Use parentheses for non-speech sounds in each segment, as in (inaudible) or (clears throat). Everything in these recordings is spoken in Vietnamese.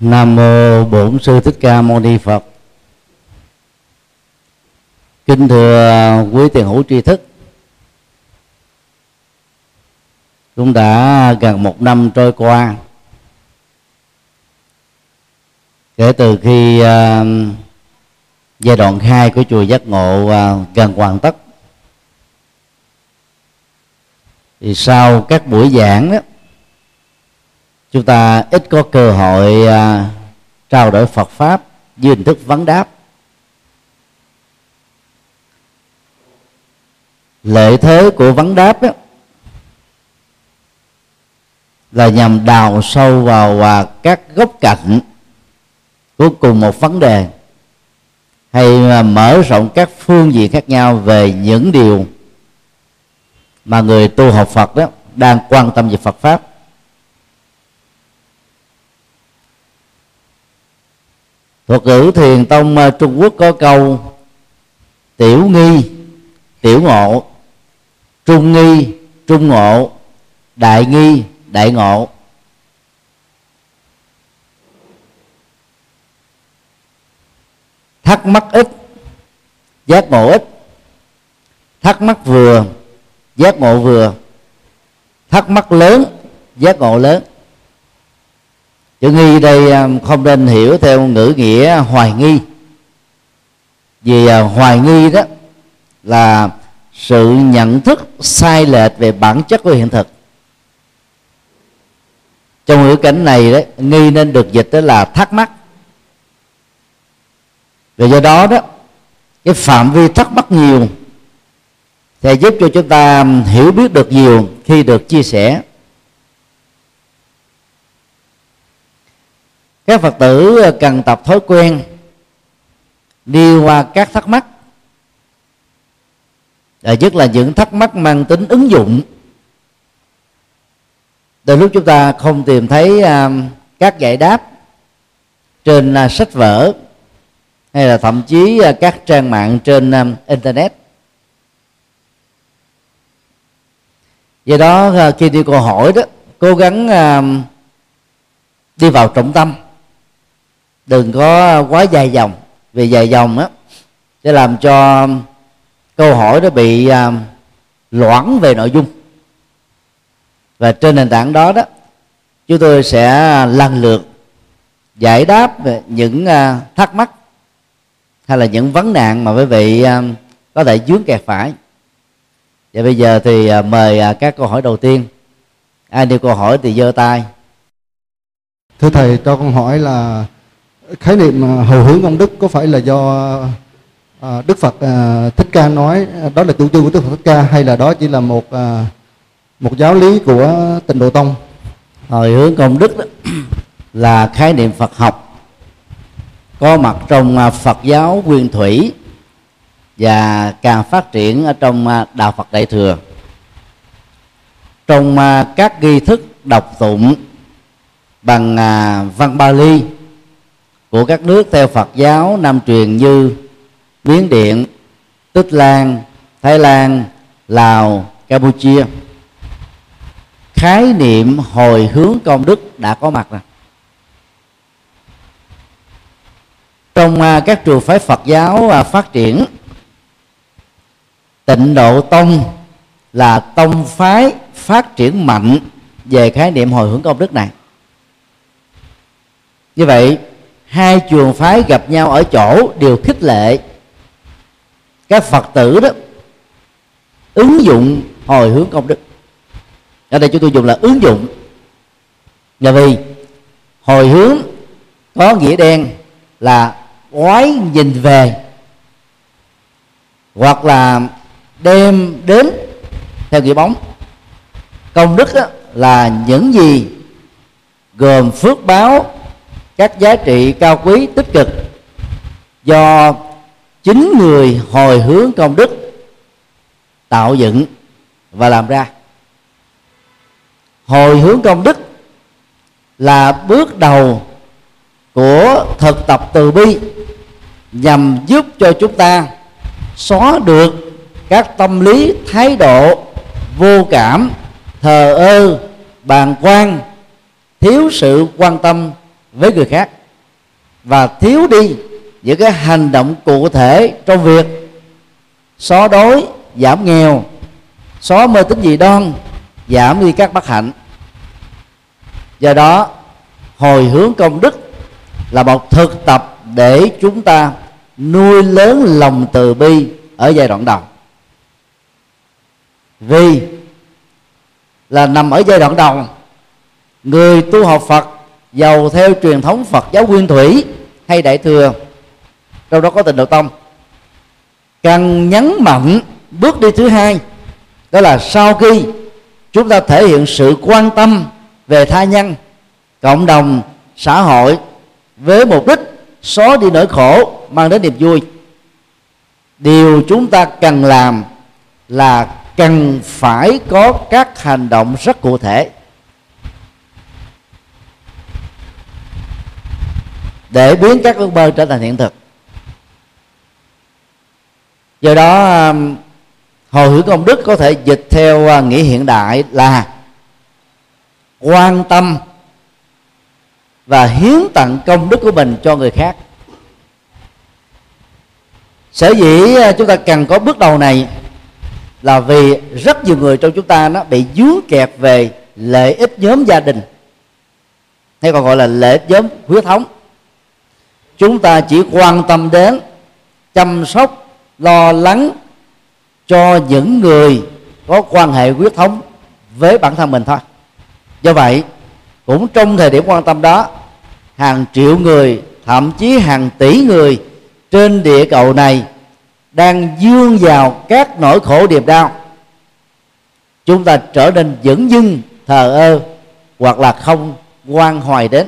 Nam mô Bổn sư Thích Ca Mâu Ni Phật. Kính thưa quý tiền hữu tri thức. Cũng đã gần một năm trôi qua kể từ khi uh, giai đoạn 2 của chùa giác ngộ uh, gần hoàn tất thì sau các buổi giảng đó chúng ta ít có cơ hội à, trao đổi Phật pháp dưới hình thức vấn đáp. Lợi thế của vấn đáp đó là nhằm đào sâu vào và các góc cạnh của cùng một vấn đề hay mở rộng các phương diện khác nhau về những điều mà người tu học Phật đó đang quan tâm về Phật pháp. Thuật ngữ thiền tông ờ, trung quốc có câu tiểu nghi, tiểu ngộ. Trung nghi, trung ngộ. Đại nghi, đại ngộ. Thắc mắc ít, giác ngộ ít. Thắc mắc vừa, giác ngộ vừa. Thắc mắc lớn, giác ngộ lớn chữ nghi đây um, không nên hiểu theo ngữ nghĩa hoài nghi. Vì à, hoài nghi đó là sự nhận thức sai lệch về bản chất của hiện thực. Trong ngữ cảnh này đấy nghi nên được dịch đó là thắc mắc. Vì do đó đó, cái phạm vi thắc mắc nhiều sẽ giúp cho chúng ta um, hiểu biết được nhiều khi được chia sẻ. Các phật tử ờ, cần tập thói quen đi qua các thắc mắc. À, nhất là những thắc mắc mang tính ứng dụng. Từ lúc chúng ta không tìm thấy ờ, các giải đáp trên sách vở hay là thậm chí các trang mạng trên internet. Do đó khi đi câu hỏi đó cố gắng đi vào trọng tâm đừng có quá dài dòng vì dài dòng á sẽ làm cho câu hỏi nó bị uh, loãng về nội dung. Và trên nền tảng đó đó chúng tôi sẽ lần lượt giải đáp về những uh, thắc mắc hay là những vấn nạn mà quý vị uh, có thể dướng kẹt phải. Và bây giờ thì uh, mời uh, các câu hỏi đầu tiên. Ai nêu câu hỏi thì giơ tay. Thưa thầy cho con hỏi là khái niệm à, hầu hồi hướng công đức có phải là do à, Đức Phật à, Thích Ca nói à, đó là chủ trương của Đức Phật Thích Ca hay là đó chỉ là một à, một giáo lý của Tịnh Độ Tông? Hồi hướng công đức đó (clears throat) là khái niệm Phật học có mặt trong Phật giáo Nguyên Thủy và càng phát triển ở trong đạo Phật Đại thừa. Trong các nghi thức đọc tụng bằng văn Bali của các nước theo Phật giáo Nam truyền như Miến Điện, Tích Lan, Thái Lan, Lào, Campuchia. Khái niệm hồi hướng công đức đã có mặt rồi. Trong à, các trường phái Phật giáo à, phát triển tịnh độ tông là tông phái phát triển mạnh về khái niệm hồi hướng công đức này. Như vậy hai trường phái gặp nhau ở chỗ đều khích lệ. Các phật tử đó ứng dụng hồi hướng công đức. Ở đây chúng tôi dùng là ứng dụng. Là vì hồi hướng có nghĩa đen là oái nhìn về, hoặc là đem đến theo nghĩa bóng. Công đức là những gì gồm phước báo các giá trị cao quý tích cực do chính người hồi hướng công đức tạo dựng và làm ra. Hồi hướng công đức là bước đầu của thực tập từ bi nhằm giúp cho chúng ta xóa được các tâm lý thái độ vô cảm, thờ ơ, bàng quan, thiếu sự quan tâm với người khác. Và thiếu đi những cái hành động cụ thể trong việc xóa đói, giảm nghèo, xóa mê tín dị đoan, giảm đi các bất hạnh. Do đó, hồi hướng công đức là một thực tập để chúng ta nuôi lớn lòng từ bi ở giai đoạn đầu. Vì là nằm ở giai đoạn đầu, người tu học phật giàu theo truyền thống phật giáo nguyên thủy, hay đại thừa trong đó có tình độ tông. Cần nhấn mạnh bước đi thứ hai, đó là sau khi chúng ta thể hiện sự quan tâm về tha nhân, cộng đồng, xã hội với mục đích xóa đi nỗi khổ mang đến niềm vui. Điều chúng ta cần làm là cần phải có các hành động rất cụ thể. Để biến các ước mơ trở thành hiện thực. Do đó um, hồi hướng công đức có thể dịch theo uh, nghĩa hiện đại là quan tâm và hiến tặng công đức của mình cho người khác. Sở dĩ uh, chúng ta cần có bước đầu này là vì rất nhiều người trong chúng ta nó bị dướng kẹt về lợi ích nhóm gia đình, hay còn gọi là lợi ích nhóm huyết thống chúng ta chỉ quan tâm đến chăm sóc, lo lắng cho những người có quan hệ huyết thống với bản thân mình thôi. Do vậy, cũng trong thời điểm quan tâm đó, hàng triệu người, thậm chí hàng tỷ người trên địa cầu này đang dương vào các nỗi khổ điềm đau. Chúng ta trở nên dửng dưng thờ ơ hoặc là không quan hoài đến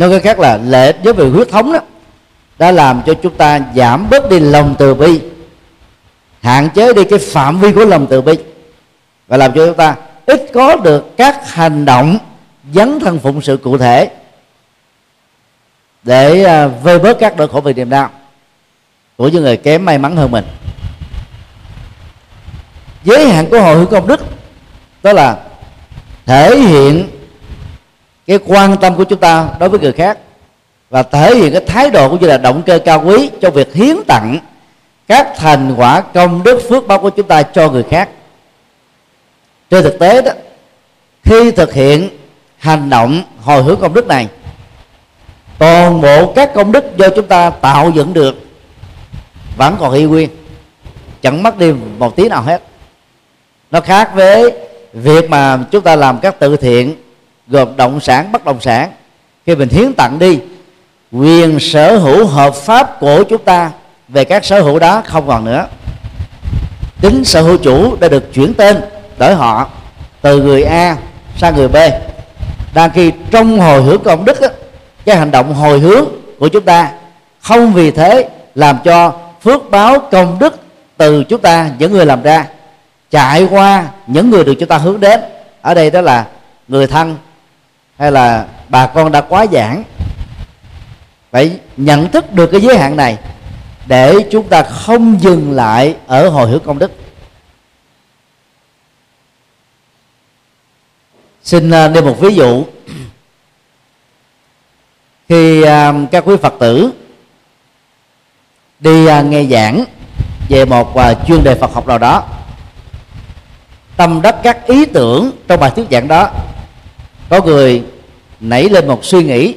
nói cái khác là lệ với về huyết thống đó, đã làm cho chúng ta giảm bớt đi lòng từ bi, hạn chế đi cái phạm vi của lòng từ bi, và làm cho chúng ta ít có được các hành động dấn thân phụng sự cụ thể để à, vơi bớt các nỗi khổ về niềm đau của những người kém may mắn hơn mình. Giới hạn của hội hữu công đức, đó là thể hiện cái quan tâm của chúng ta đối với người khác và thể hiện cái thái độ cũng như là động cơ cao quý cho việc hiến tặng các thành quả công đức phước báo của chúng ta cho người khác. Trên thực tế đó, khi thực hiện hành động hồi hướng công đức này, toàn bộ các công đức do chúng ta tạo dựng được vẫn còn y nguyên, chẳng mất đi một tí nào hết. Nó khác với việc mà chúng ta làm các từ thiện gồm động sản, bất động sản. Khi mình hiến tặng đi, quyền sở hữu hợp pháp của chúng ta về các sở hữu đó không còn nữa. Tính sở hữu chủ đã được chuyển tên đổi họ từ người A sang người B. Đang khi trong hồi hướng công đức cái hành động hồi hướng của chúng ta không vì thế làm cho phước báo công đức từ chúng ta, những người làm ra chạy qua những người được chúng ta hướng đến. Ở đây đó là người thân hay là bà con đã quá giảng, phải nhận thức được cái giới hạn này để chúng ta không dừng lại ở hồi hướng công đức. Xin à, nêu một ví dụ. (clears throat) Khi à, các quý phật tử đi à, nghe giảng về một chuyên đề phật học nào đó, tâm đắc các ý tưởng trong bài thuyết giảng đó có người nảy lên một suy nghĩ,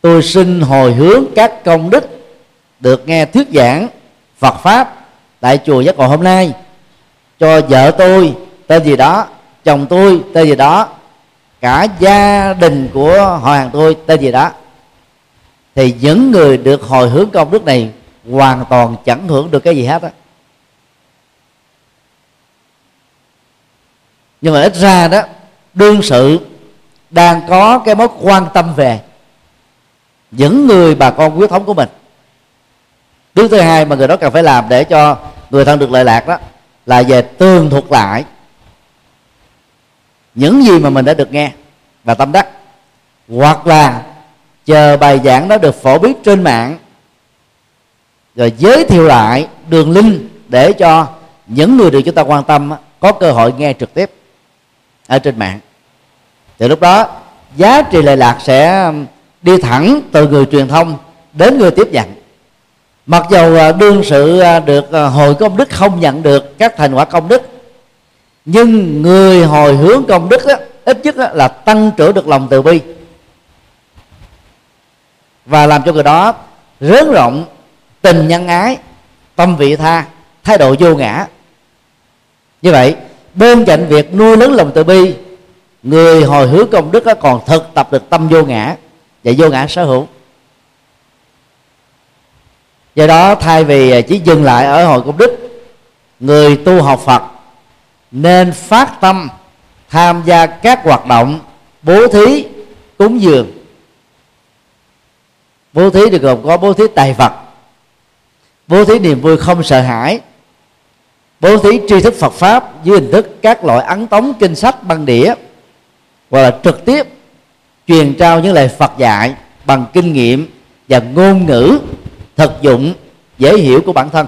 tôi xin hồi hướng các công đức được nghe thuyết giảng Phật pháp tại chùa giác ngộ hôm nay. Cho vợ tôi tên gì đó, chồng tôi tên gì đó, cả gia đình của họ hàng tôi tên gì đó. Thì những người được hồi hướng công đức này hoàn toàn chẳng hưởng được cái gì hết á. Nhưng mà ít ra đó, đương sự đang có cái mối quan tâm về những người bà con huyết thống của mình. Thứ thứ hai mà người đó cần phải làm để cho người thân được lợi lạc đó là về tường thuật lại những gì mà mình đã được nghe và tâm đắc. Hoặc là chờ bài giảng đó được phổ biến trên mạng, rồi giới thiệu lại đường link để cho những người được chúng ta quan tâm có cơ hội nghe trực tiếp ở trên mạng thì lúc đó giá trị lệ lạc sẽ um, đi thẳng từ người truyền thông đến người tiếp nhận. Mặc dầu à, đương sự à, được à, hồi công đức không nhận được các thành quả công đức nhưng người hồi hướng công đức đó, ít nhất đó là tăng trưởng được lòng từ bi. Và làm cho người đó rớn rộng tình nhân ái tâm vị tha thái độ vô ngã. Như vậy bên cạnh việc nuôi lớn lòng từ bi người hồi hướng công đức còn thực tập được tâm vô ngã. Và vô ngã sở hữu. Do đó, thay vì à, chỉ dừng lại ở hồi công đức, người tu học phật nên phát tâm tham gia các hoạt động bố thí cúng dường. Bố thí được gồm có bố thí tài vật, bố thí niềm vui không sợ hãi, bố thí tri thức Phật pháp dưới hình thức các loại ấn tống kinh sách băng đĩa hoặc là trực tiếp truyền trao những lời Phật dạy bằng kinh nghiệm và ngôn ngữ thực dụng, dễ hiểu của bản thân.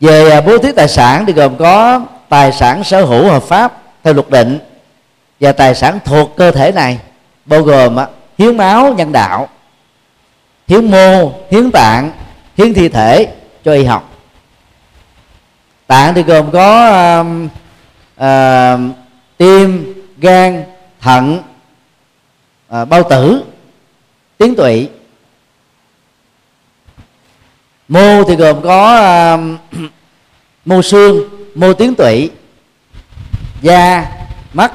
Về à, bố thí tài sản thì gồm có tài sản sở hữu hợp pháp theo luật định và tài sản thuộc cơ thể này, bao gồm à, hiến máu nhân đạo, hiến mô, hiến tạng, hiến thi thể cho y học. Tạng thì gồm có uh, tim gan thận uh, bao tử tuyến tụy. Mô thì gồm có uh, mô xương mô tuyến tụy da mắt.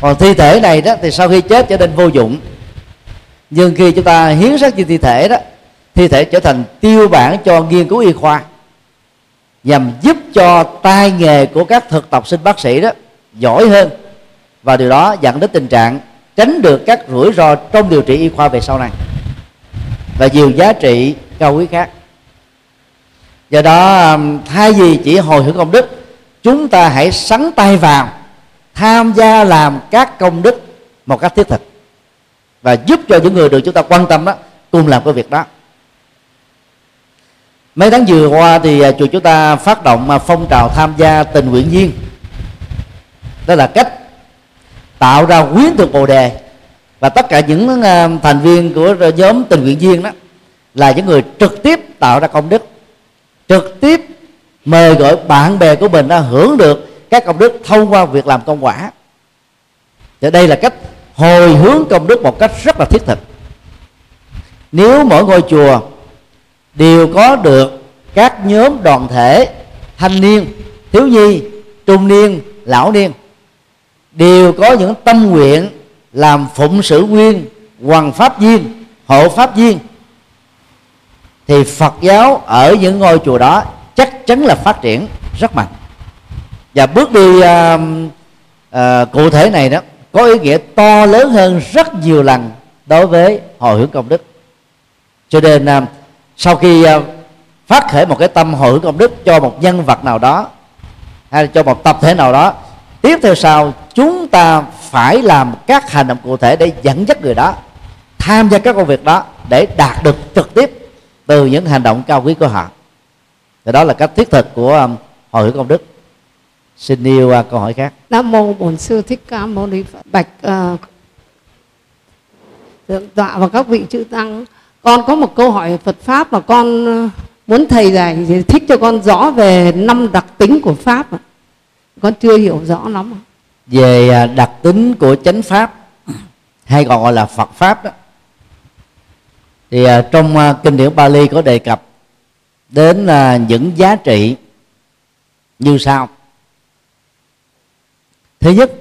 Còn thi thể này đó thì sau khi chết trở nên vô dụng. Nhưng khi chúng ta hiến xác như thi thể đó thi thể trở thành tiêu bản cho nghiên cứu y khoa nhằm giúp cho tay nghề của các thực tập sinh bác sĩ đó giỏi hơn. Và điều đó dẫn đến tình trạng tránh được các rủi ro trong điều trị y khoa về sau này và nhiều giá trị cao quý khác. Do đó thay vì chỉ hồi hướng công đức, chúng ta hãy sắn tay vào tham gia làm các công đức một cách thiết thực và giúp cho những người được chúng ta quan tâm đó cùng làm cái việc đó mấy tháng vừa qua thì à, chùa chúng ta phát động à, phong trào tham gia tình nguyện viên. Đó là cách tạo ra quyến thuộc bồ đề. Và tất cả những à, thành viên của nhóm tình nguyện viên đó là những người trực tiếp tạo ra công đức. Trực tiếp mời gọi bạn bè của mình đã hưởng được các công đức thông qua việc làm công quả. Thì đây là cách hồi hướng công đức một cách rất là thiết thực. Nếu mỗi ngôi chùa đều có được các nhóm đoàn thể thanh niên thiếu nhi trung niên lão niên. Đều có những tâm nguyện làm phụng sự nguyên hoàng pháp viên hộ pháp viên. Thì phật giáo ở những ngôi chùa đó chắc chắn là phát triển rất mạnh. Và bước đi uh, uh, cụ thể này đó có ý nghĩa to lớn hơn rất nhiều lần đối với hồi hướng công đức. Cho nên uh, sau khi ờ, phát khởi một cái tâm hồi hướng công đức cho một nhân vật nào đó hay là cho một tập thể nào đó tiếp theo sau chúng ta phải làm các hành động cụ thể để dẫn dắt người đó tham gia các công việc đó để đạt được trực tiếp từ những hành động cao quý của họ. Thì đó là cách thiết thực của ờ, hội hồi hướng công đức. Xin yêu ờ, câu hỏi khác. Nam mô bổn sư thích ca mâu ni phật bạch uh, thượng tọa và các vị chư tăng con có một câu hỏi phật pháp mà con ờ, muốn thầy giải thích cho con rõ về năm đặc tính của pháp con chưa hiểu rõ lắm về à, đặc tính của chánh pháp, (clears throat) hay còn gọi là phật pháp đó. Thì à, trong à, kinh điển Bali có đề cập đến những giá trị như sau. Thứ nhất,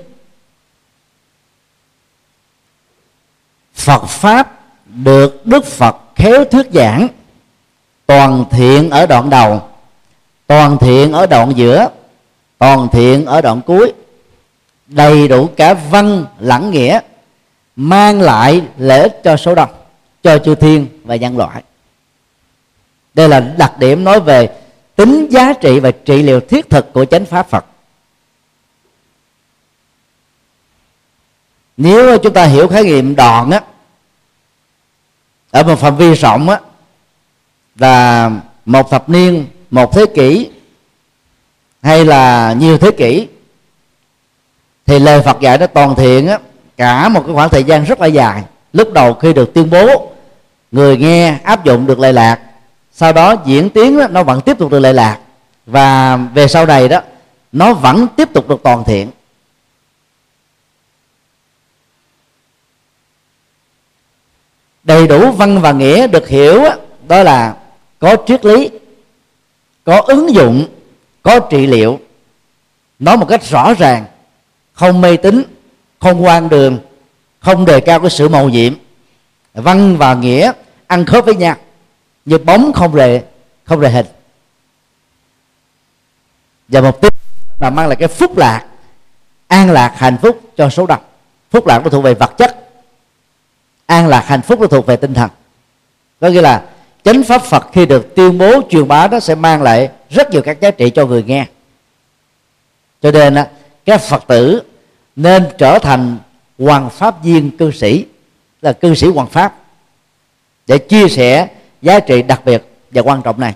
Phật pháp được Đức Phật khéo thuyết giảng. Toàn thiện ở đoạn đầu. Toàn thiện ở đoạn giữa. Toàn thiện ở đoạn cuối. Đầy đủ cả văn lẫn nghĩa. Mang lại lợi ích cho số đông, cho chư thiên và nhân loại. Đây là đặc điểm nói về tính giá trị và trị liệu thiết thực của chánh pháp phật. Nếu chúng ta hiểu khái niệm đoạn á ở một phạm vi rộng á là một thập niên một thế kỷ hay là nhiều thế kỷ thì lời Phật dạy nó toàn thiện á, cả một cái khoảng thời gian rất là dài. Lúc đầu khi được tuyên bố người nghe áp dụng được lệ lạc sau đó diễn tiến đó, nó vẫn tiếp tục được lệ lạc và về sau này đó nó vẫn tiếp tục được toàn thiện. Đầy đủ văn và nghĩa được hiểu đó là có triết lý, có ứng dụng, có trị liệu. Nói một cách rõ ràng, không mê tín, không quan đường, không đề cao cái sự màu nhiệm. Văn và nghĩa ăn khớp với nhau, như bóng không rề không rề hình. Và mục tiêu là mang lại cái phúc lạc, an lạc hạnh phúc cho số đông. Phúc lạc nó thuộc về vật chất an lạc hạnh phúc nó thuộc về tinh thần. Có nghĩa là chánh pháp phật khi được tuyên bố truyền bá nó sẽ mang lại rất nhiều các giá trị cho người nghe. Cho nên các phật tử nên trở thành hoàng pháp viên cư sĩ, là cư sĩ hoàng pháp, để chia sẻ giá trị đặc biệt và quan trọng này.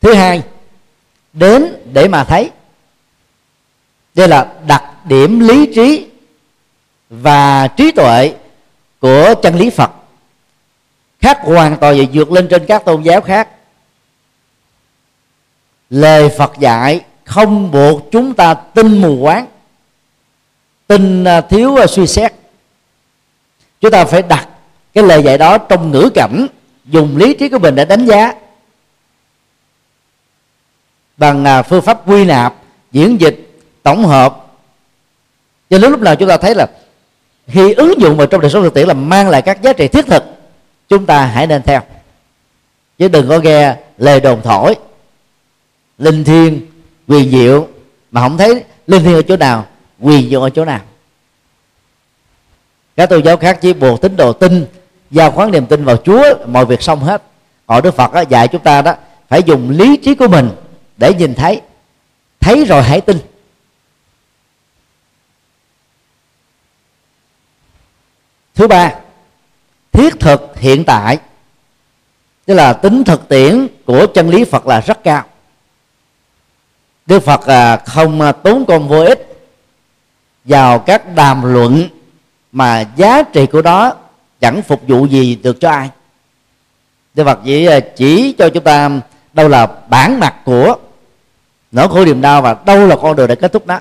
Thứ hai, đến để mà thấy. Đây là đặc điểm lý trí và trí tuệ của chân lý phật khác hoàn toàn và vượt lên trên các tôn giáo khác. Lời phật dạy không buộc chúng ta tin mù quáng, tin à, thiếu à, suy xét. Chúng ta phải đặt cái lời dạy đó trong ngữ cảnh, dùng lý trí của mình để đánh giá. Bằng à, phương pháp quy nạp, diễn dịch, tổng hợp. Cho đến lúc nào chúng ta thấy là khi ứng dụng vào trong đời sống thực tiễn là mang lại các giá trị thiết thực chúng ta hãy nên theo. Chứ đừng có nghe lời đồn thổi linh thiêng quyền diệu mà không thấy linh thiêng ở chỗ nào quyền diệu ở chỗ nào. Các tôn giáo khác chỉ buộc tín đồ tin giao khoán niềm tin vào chúa mọi việc xong hết. Còn đức phật đó, dạy chúng ta đó phải dùng lý trí của mình để nhìn thấy. Thấy rồi hãy tin. Thứ ba, thiết thực hiện tại. Tức là tính thực tiễn của chân lý phật là rất cao. Đức phật à, không à, tốn công vô ích vào các đàm luận mà giá trị của đó chẳng phục vụ gì được cho ai. Đức phật chỉ à, chỉ cho chúng ta đâu là bản mặt của nỗi khổ niềm đau và đâu là con đường để kết thúc đó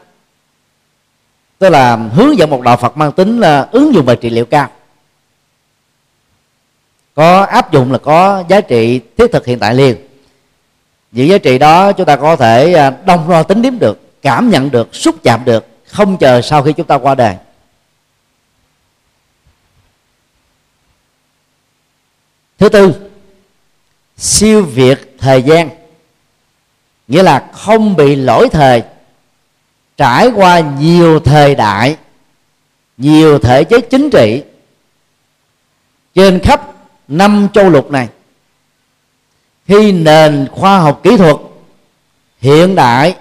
tức là hướng dẫn một đạo phật mang tính là ứng dụng về trị liệu cao. Có áp dụng là có giá trị thiết thực hiện tại liền. Những giá trị đó, chúng ta có thể à, đông đo tính điểm được, cảm nhận được, xúc chạm được, không chờ sau khi chúng ta qua đời. Thứ tư, siêu việt thời gian. Nghĩa là không bị lỗi thời trải qua nhiều thời đại, nhiều thể chế chính trị, trên khắp năm châu lục này, khi nền khoa học kỹ thuật hiện đại,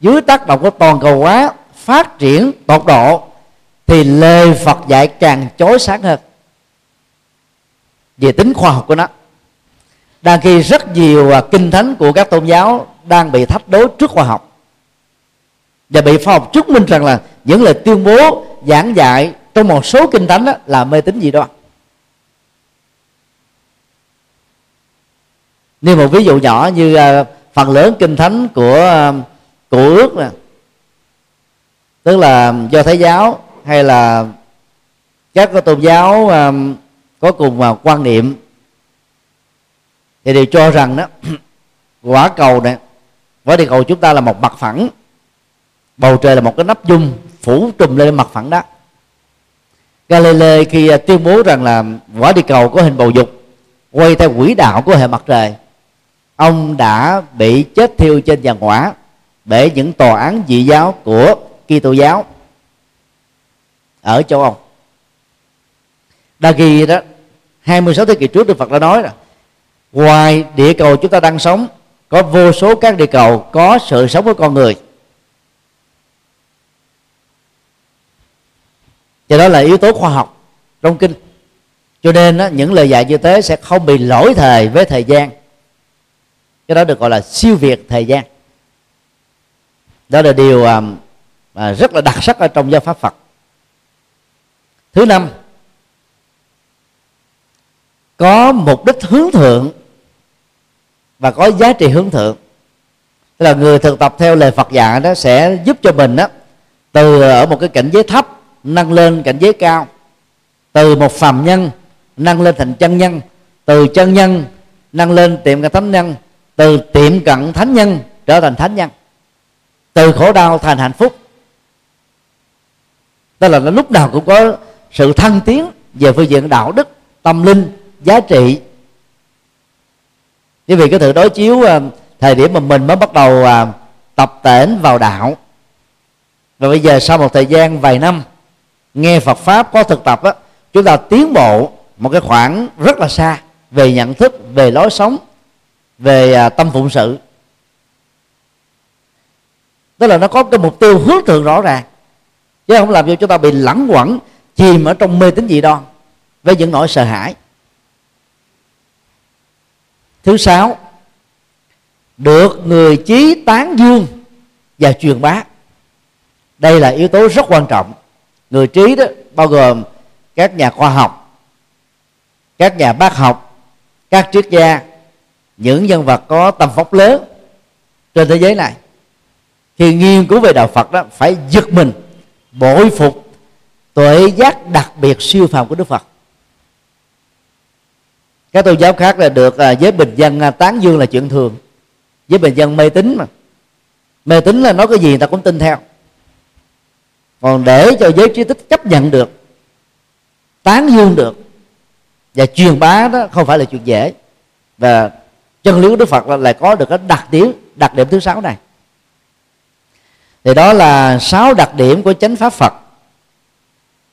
dưới tác động của toàn cầu hóa phát triển tột độ, thì lời Phật dạy càng chói sáng hơn về tính khoa học của nó. Đang khi rất nhiều à, kinh thánh của các tôn giáo đang bị thách đố trước khoa học và bị khoa học chứng minh rằng là những lời tuyên bố giảng dạy trong một số kinh thánh đó là mê tín gì đó. Như một ví dụ nhỏ như ờ, phần lớn kinh thánh của ờ, uh, của ước nè tức là do thái giáo hay là các tôn giáo ờ, có cùng uh, quan niệm thì đều cho rằng đó (clears throat) quả cầu này quả địa cầu chúng ta là một mặt phẳng bầu trời là một cái nắp dung phủ trùm lên mặt phẳng đó Galilei khi à, tuyên bố rằng là quả địa cầu có hình bầu dục, quay theo quỹ đạo của hệ mặt trời, ông đã bị chết thiêu trên giàn hỏa bởi những tòa án dị giáo của Kitô giáo ở châu Âu. Đa ghi đó 26 thế kỷ trước Đức Phật đã nói là, ngoài địa cầu chúng ta đang sống, có vô số các địa cầu có sự sống của con người. Cho đó là yếu tố khoa học trong kinh. Cho nên đó, những lời dạy như thế sẽ không bị lỗi thời với thời gian. Cái đó được gọi là siêu việt thời gian. Đó là điều à, à, rất là đặc sắc ở trong giáo pháp phật. Thứ năm có mục đích hướng thượng và có giá trị hướng thượng. Tức là người thực tập theo lời Phật dạy đó sẽ giúp cho mình đó từ ở một cái cảnh giới thấp nâng lên cảnh giới cao. Từ một phàm nhân, nâng lên thành chân nhân. Từ chân nhân, nâng lên tiệm cận thánh nhân. Từ tiệm cận thánh nhân, trở thành thánh nhân. Từ khổ đau thành hạnh phúc. Tức là nó lúc nào cũng có sự thăng tiến về phương diện đạo đức, tâm linh, giá trị. Như vì cái thử đối chiếu à, thời điểm mà mình mới bắt đầu à, tập tễnh vào đạo. Và bây giờ sau một thời gian vài năm nghe Phật pháp có thực tập á, chúng ta tiến bộ một cái khoảng rất là xa về nhận thức, về lối sống, về à, tâm phụng sự. Tức là nó có cái mục tiêu hướng thượng rõ ràng. Chứ không làm cho chúng ta bị lẳng quẩn, chìm ở trong mê tín dị đoan, với những nỗi sợ hãi. Thứ sáu, được người chí tán dương và truyền bá. Đây là yếu tố rất quan trọng người trí đó bao gồm các nhà khoa học, các nhà bác học, các triết gia, những nhân vật có tầm vóc lớn trên thế giới này. Khi nghiên cứu về đạo phật đó, phải giật mình, bội phục tuệ giác đặc biệt siêu phàm của đức phật. Các tôn giáo khác là được à, giới bình dân à, tán dương là chuyện thường. Giới bình dân mê tín mà. Mê tín là nói cái gì người ta cũng tin theo còn để cho giới trí thức chấp nhận được, tán dương được và truyền bá đó không phải là chuyện dễ. Và chân lý của đức phật là lại có được cái đặc điểm đặc điểm thứ sáu này. Thì đó là sáu đặc điểm của chánh pháp phật.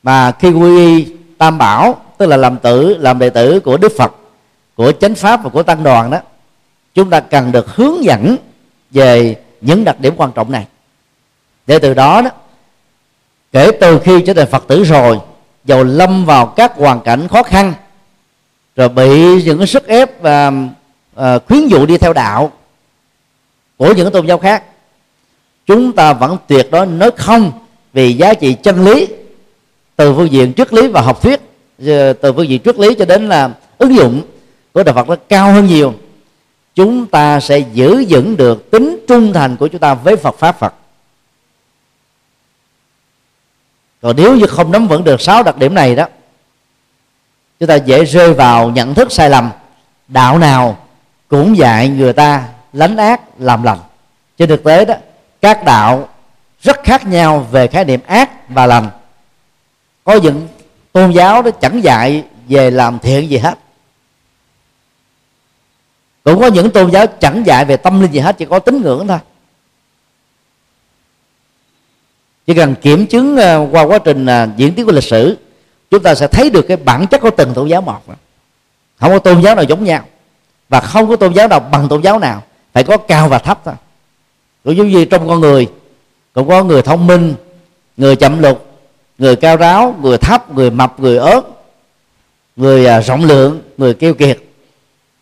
Mà khi quy y tam bảo, tức là làm tử, làm đệ tử của đức phật, của chánh pháp và của tăng đoàn đó, chúng ta cần được hướng dẫn về những đặc điểm quan trọng này. Để từ đó đó kể từ khi trở thành phật tử rồi dầu lâm vào các hoàn cảnh khó khăn rồi bị những sức ép và à, khuyến dụ đi theo đạo của những tôn giáo khác chúng ta vẫn tuyệt đối nói không vì giá trị chân lý từ phương diện triết lý và học thuyết ờ, từ phương diện triết lý cho đến là ứng dụng của đạo Phật nó cao hơn nhiều. Chúng ta sẽ giữ vững được tính trung thành của chúng ta với Phật pháp Phật. Còn nếu như không nắm vững được sáu đặc điểm này đó, chúng ta dễ rơi vào nhận thức sai lầm. Đạo nào cũng dạy người ta lánh ác, làm lành trên thực tế đó, các đạo rất khác nhau về khái niệm ác và lành có những tôn giáo đó chẳng dạy về làm thiện gì hết. Cũng có những tôn giáo chẳng dạy về tâm linh gì hết, chỉ có tín ngưỡng thôi. Chỉ cần kiểm chứng ờ, qua quá trình ờ, diễn tiến của lịch sử chúng ta sẽ thấy được cái bản chất của từng tôn giáo một. Không có tôn giáo nào giống nhau và không có tôn giáo nào bằng tôn giáo nào phải có cao và thấp thôi. Cũng giống như trong con người cũng có người thông minh người chậm lục người cao ráo người thấp người mập người ớt người ờ, rộng lượng người kiêu kiệt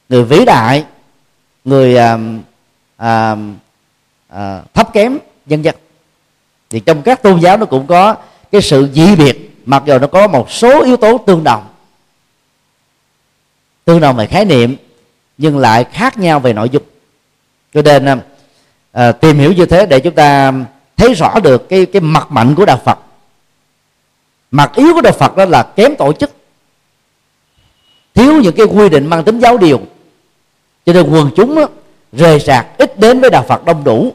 người vĩ đại người à, à, à, thấp kém dân dân thì trong các tôn giáo nó cũng có cái sự dị biệt mặc dù nó có một số yếu tố tương đồng. Tương đồng về khái niệm nhưng lại khác nhau về nội dung. Cho nên à, à, tìm hiểu như thế để chúng ta thấy rõ được cái cái mặt mạnh của đạo Phật. Mặt yếu của đạo Phật đó là kém tổ chức. Thiếu những cái quy định mang tính giáo điều. Cho nên quần chúng đó, rời rạc ít đến với đạo phật đông đủ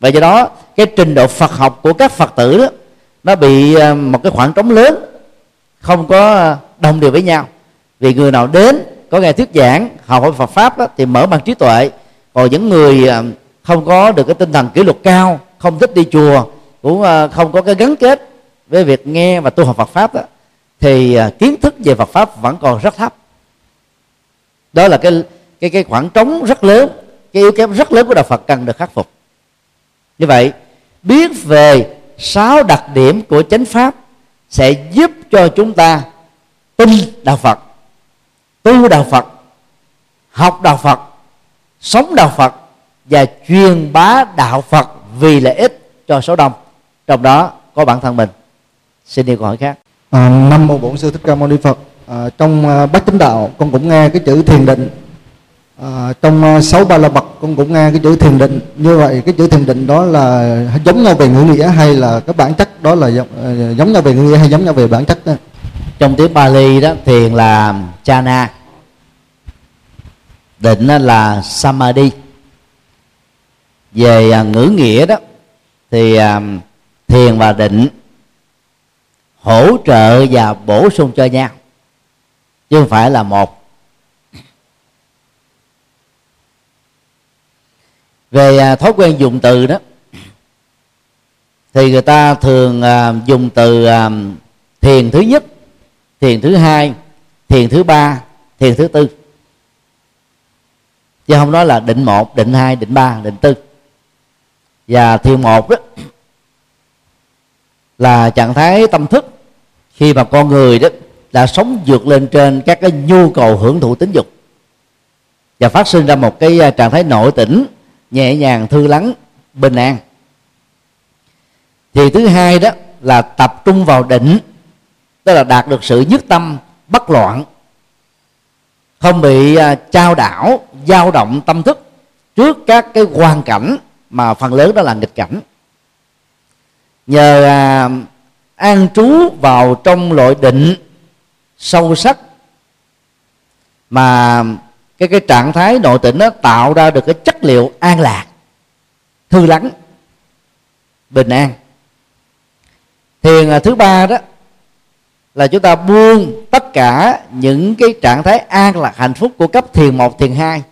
và do đó cái trình độ phật học của các phật tử đó nó bị ờ, một cái khoảng trống lớn không có ờ, đồng điều với nhau. Vì người nào đến có nghe thuyết giảng học hỏi Phật pháp đó, thì mở mang trí tuệ. Còn những người ờ, không có được cái tinh thần kỷ luật cao không thích đi chùa cũng không có cái gắn kết với việc nghe và tu học Phật pháp đó, thì kiến thức về Phật pháp vẫn còn rất thấp. Đó là cái cái cái khoảng trống rất lớn cái yếu kém rất lớn của đạo Phật cần được khắc phục như vậy biết về sáu đặc điểm của chánh pháp sẽ giúp cho chúng ta tin đạo Phật tu đạo Phật học đạo Phật sống đạo phật và truyền bá đạo phật vì lợi ích cho số đông. Trong đó có bản thân mình. Xin đi câu hỏi khác. À, năm mô bổn sư thích ca mâu ni phật. À, trong à, bát chánh đạo con cũng nghe cái chữ thiền định à, trong ờ, sáu ba la mật con cũng nghe cái chữ thiền định. Như vậy cái chữ thiền định đó là giống nhau về ngữ nghĩa hay là cái bản chất đó là giống, ờ, giống nhau về ngữ nghĩa hay giống nhau về bản chất đó? Trong tiếng Bali đó thiền là chana. Định là samadhi. Về à, ngữ nghĩa đó thì à, thiền và định hỗ trợ và bổ sung cho nhau. Chứ không phải là một. Về à, thói quen dùng từ đó, thì người ta thường à, dùng từ à, thiền thứ nhất, thiền thứ hai, thiền thứ ba, thiền thứ tư. Chứ không nói là định một, định hai, định ba, định tư. Và thiền một đó (clears throat) là trạng thái tâm thức khi mà con người đó đã sống vượt lên trên các cái nhu cầu hưởng thụ tính dục. Và phát sinh ra một cái trạng thái nội tỉnh nhẹ nhàng thư lắng bình an. Thì thứ hai đó là tập trung vào định tức là đạt được sự nhất tâm bất loạn không bị à, trao đảo dao động tâm thức trước các cái hoàn cảnh mà phần lớn đó là nghịch cảnh. Nhờ à, an trú vào trong loại định sâu sắc mà cái cái trạng thái nội tỉnh nó tạo ra được cái chất liệu an lạc, thư lắng, bình an. Thiền à, thứ ba đó là chúng ta buông tất cả những cái trạng thái an lạc hạnh phúc của cấp thiền một, thiền hai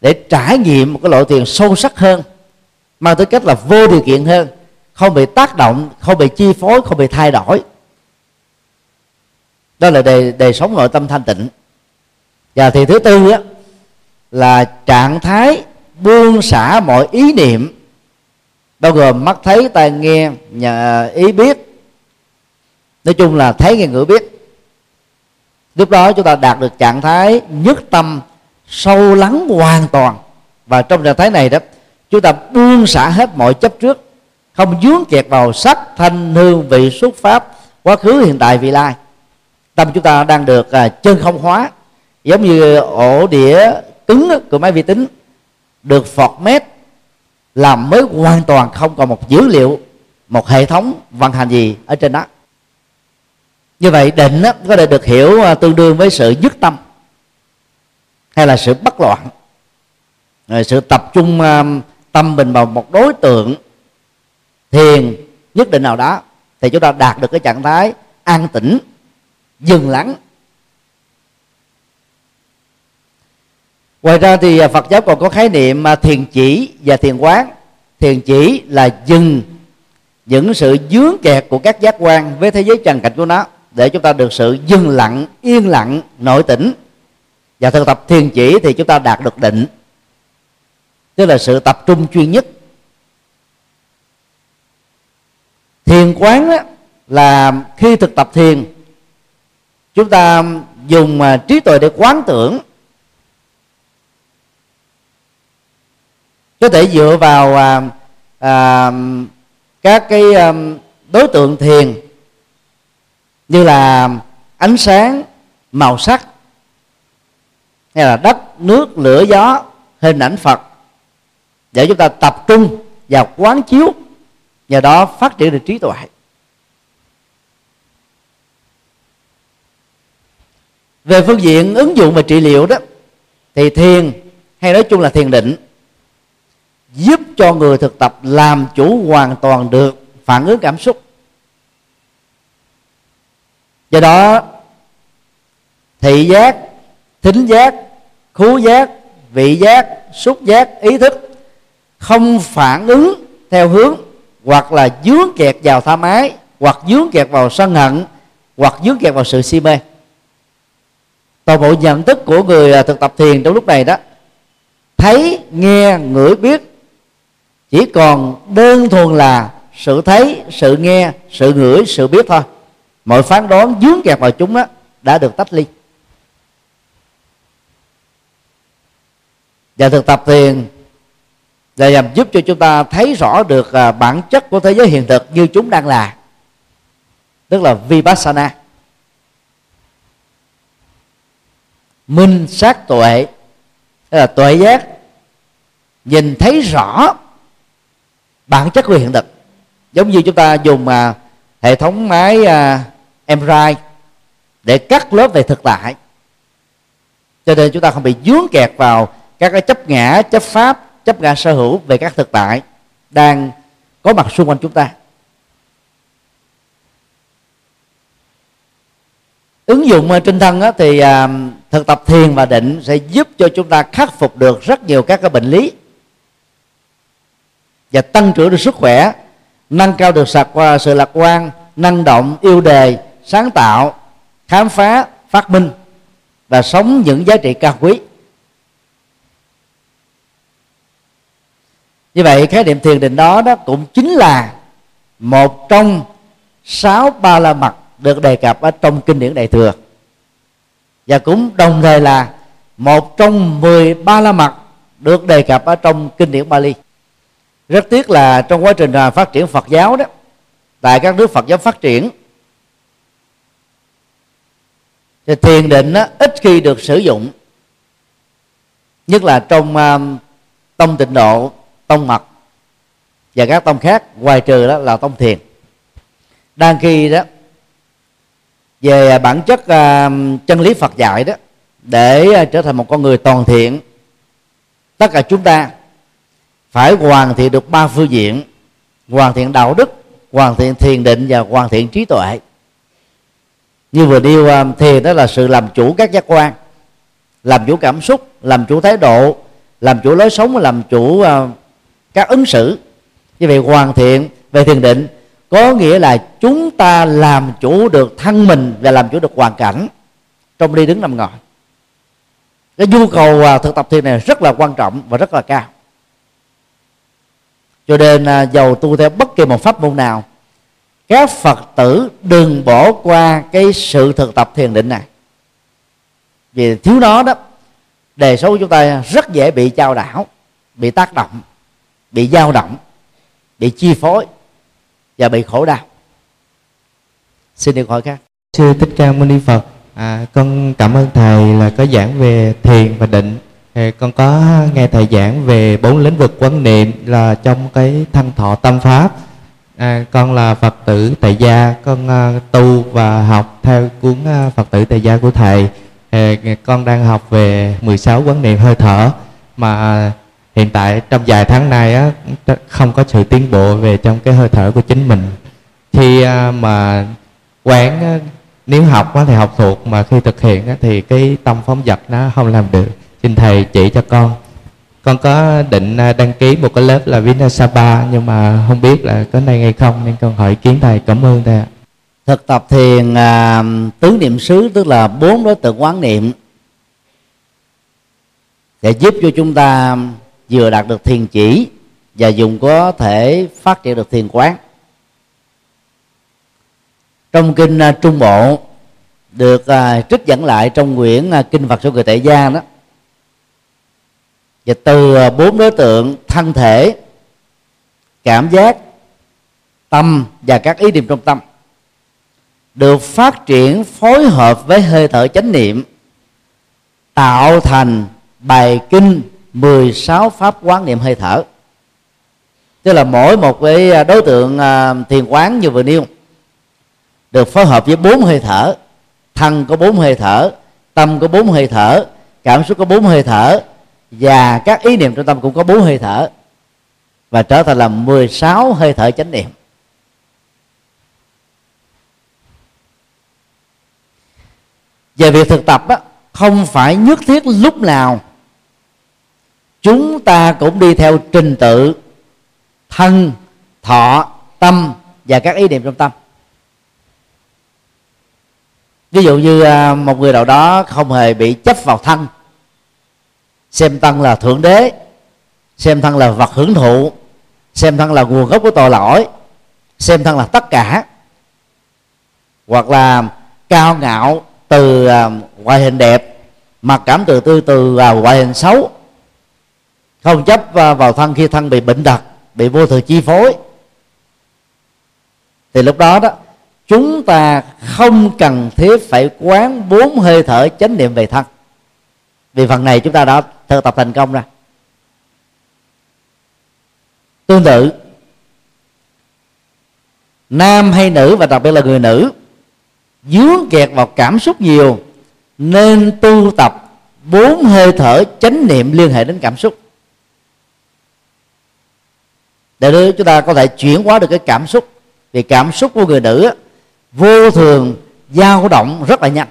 để trải nghiệm một cái loại thiền sâu sắc hơn, mang tới cách là vô điều kiện hơn, không bị tác động, không bị chi phối, không bị thay đổi. Đó là đề đề sống nội tâm thanh tịnh và thì thứ tư á, là trạng thái buông xả mọi ý niệm. Bao gồm mắt thấy tai nghe nhà ý biết. Nói chung là thấy nghe ngửi biết. Lúc đó chúng ta đạt được trạng thái nhất tâm sâu lắng hoàn toàn. Và trong trạng thái này đó chúng ta buông xả hết mọi chấp trước. Không dướng kẹt vào sắc thanh hương vị xuất pháp quá khứ hiện tại vị lai. Tâm chúng ta đang được à, chân không hóa giống như ổ đĩa cứng của máy vi tính, được format làm mới hoàn toàn không còn một dữ liệu, một hệ thống vận hành gì ở trên đó. Như vậy, định có thể được hiểu à, tương đương với sự dứt tâm hay là sự bất loạn. Sự tập trung à, tâm mình vào một đối tượng thiền, nhất định nào đó, thì chúng ta đạt được cái trạng thái an tĩnh, dừng lắng ngoài ra thì à, phật giáo còn có khái niệm à, thiền chỉ và thiền quán. Thiền chỉ là dừng những sự dướng kẹt của các giác quan với thế giới trần cảnh của nó để chúng ta được sự dừng lặng, yên lặng, nội tỉnh. Và thực tập thiền chỉ thì chúng ta đạt được định, tức là sự tập trung chuyên nhất. Thiền quán đó là khi thực tập thiền, chúng ta dùng à, trí tuệ để quán tưởng có thể dựa vào à, à, các cái à, đối tượng thiền như là ánh sáng màu sắc hay là đất nước lửa gió hình ảnh phật. Để chúng ta tập trung vào quán chiếu nhờ đó phát triển được trí tuệ. Về phương diện ứng dụng và trị liệu đó thì thiền hay nói chung là thiền định giúp cho người thực tập làm chủ hoàn toàn được phản ứng cảm xúc. Do đó, thị giác, thính giác khú giác, vị giác, xúc giác, ý thức không phản ứng theo hướng hoặc là dướng kẹt vào tha mái, hoặc dướng kẹt vào sân hận, hoặc dướng kẹt vào sự si mê. Toàn bộ nhận thức của người à, thực tập thiền trong lúc này đó, thấy, nghe, ngửi, biết chỉ còn đơn thuần là sự thấy, sự nghe, sự ngửi, sự biết thôi. Mọi phán đoán dướng kẹt vào chúng đó đã được tách ly. Và thực tập thiền là nhằm giúp cho chúng ta thấy rõ được à, bản chất của thế giới hiện thực như chúng đang là. Tức là vipassana. Minh sát tuệ, tức là tuệ giác, nhìn thấy rõ bản chất của hiện thực. Giống như chúng ta dùng uh, hệ thống máy à, uh, MRI để cắt lớp về thực tại. Cho nên chúng ta không bị dướng kẹt vào các cái chấp ngã chấp pháp chấp ngã sở hữu về các thực tại đang có mặt xung quanh chúng ta. Ứng dụng à, trên thân thì thực tập thiền và định sẽ giúp cho chúng ta khắc phục được rất nhiều các cái bệnh lý và tăng trưởng được sức khỏe, nâng cao được sạc qua, sự lạc quan, năng động, yêu đề, sáng tạo, khám phá, phát minh và sống những giá trị cao quý. Như vậy, khái niệm thiền định đó đó cũng chính là một trong sáu ba la mật được đề cập ở trong kinh điển đại thừa. Và cũng đồng thời là một trong mười ba la mật được đề cập ở trong kinh điển Bali rất tiếc là trong quá trình à, phát triển Phật giáo đó tại các nước Phật giáo phát triển thì thiền định đó, ít khi được sử dụng. Nhất là trong um, tông tịnh độ tông mật và các tông khác ngoài trừ đó là tông thiền. Đang khi đó về bản chất uh, chân lý Phật dạy đó để uh, trở thành một con người toàn thiện tất cả chúng ta phải hoàn thiện được ba phương diện. Hoàn thiện đạo đức, hoàn thiện thiền định và hoàn thiện trí tuệ. Như vừa điêu à, thiền đó là sự làm chủ các giác quan. Làm chủ cảm xúc, làm chủ thái độ, làm chủ lối sống, làm chủ à, các ứng xử. Như vậy hoàn thiện về thiền định có nghĩa là chúng ta làm chủ được thân mình và làm chủ được hoàn cảnh trong đi đứng nằm ngồi. Cái nhu cầu à, thực tập thiền này rất là quan trọng và rất là cao cho nên à, dầu tu theo bất kỳ một pháp môn nào các phật tử đừng bỏ qua cái sự thực tập thiền định này. Vì thiếu nó đó đề số của chúng ta rất dễ bị trao đảo bị tác động bị dao động bị chi phối và bị khổ đau. Xin được hỏi các sư thích ca mâu ni phật à, con cảm ơn thầy là có giảng về thiền và định thì con có nghe thầy giảng về bốn lĩnh vực quán niệm là trong cái thanh thọ tâm pháp. À, con là phật tử tại gia con uh, tu và học theo cuốn uh, phật tử tại gia của thầy. Thì con đang học về 16 quán niệm hơi thở mà ờ, hiện tại trong vài tháng nay á không có sự tiến bộ về trong cái hơi thở của chính mình. Khi uh, mà quán nếu học á, thì học thuộc mà khi thực hiện á, thì cái tâm phóng dật nó không làm được xin thầy chỉ cho con. Con có định à, đăng ký một cái lớp là Vinasapa nhưng mà không biết là có nay hay không nên con hỏi ý kiến thầy cảm ơn thầy thực tập thiền à, tứ niệm xứ tức là bốn đối tượng quán niệm để giúp cho chúng ta vừa đạt được thiền chỉ và dùng có thể phát triển được thiền quán. Trong kinh à, trung bộ được à, trích dẫn lại trong quyển kinh Phật số người tại gia đó và từ à, bốn đối tượng thân thể, cảm giác, tâm và các ý niệm trong tâm được phát triển, phối hợp với hơi thở chánh niệm, tạo thành bài kinh 16 pháp quán niệm hơi thở. Tức là mỗi một cái à, đối tượng à, thiền quán như vừa nêu được phối hợp với bốn hơi thở. Thân có bốn hơi thở, tâm có bốn hơi thở, cảm xúc có bốn hơi thở và các ý niệm trong tâm cũng có bốn hơi thở. Và trở thành là 16 hơi thở chánh niệm. Về việc thực tập á, không phải nhất thiết lúc nào chúng ta cũng đi theo trình tự thân thọ tâm và các ý niệm trong tâm. Ví dụ như à, một người nào đó không hề bị chấp vào thân xem thân là thượng đế, xem thân là vật hưởng thụ, xem thân là nguồn gốc của tội lỗi, xem thân là tất cả. Hoặc là cao ngạo từ à, ngoại hình đẹp, mặc cảm từ tư từ à, ngoại hình xấu, không chấp à, vào thân khi thân bị bệnh tật, bị vô thường chi phối. Thì lúc đó đó, chúng ta không cần thiết phải quán bốn hơi thở chánh niệm về thân. Vì phần này chúng ta đã thực tập thành công ra. Tương tự, nam hay nữ, và đặc biệt là người nữ, dướng kẹt vào cảm xúc nhiều, nên tu tập bốn hơi thở chánh niệm liên hệ đến cảm xúc. Để chúng ta có thể chuyển hóa được cái cảm xúc vì cảm xúc của người nữ vô thường, dao động rất là nhanh.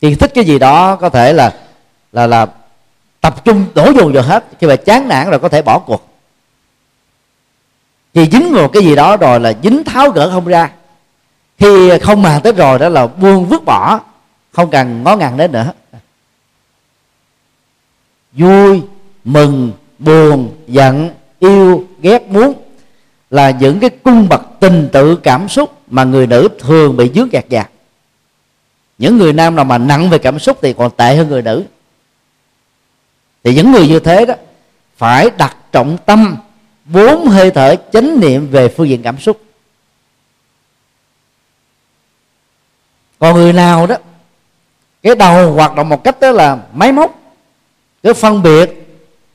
Thì thích cái gì đó có thể là là là tập trung đổ dồn vào hết. Khi mà chán nản rồi có thể bỏ cuộc. Thì dính vào cái gì đó rồi là dính tháo gỡ không ra. Khi không màng tới rồi đó là buông vứt bỏ. Không cần ngó ngàng đến nữa. Vui, mừng, buồn, giận, yêu, ghét muốn là những cái cung bậc tình tự cảm xúc mà người nữ thường bị dướng gạt gạt những người nam nào mà nặng về cảm xúc thì còn tệ hơn người nữ thì những người như thế đó phải đặt trọng tâm bốn hơi thở chánh niệm về phương diện cảm xúc. Còn người nào đó, cái đầu hoạt động một cách đó là máy móc, cái phân biệt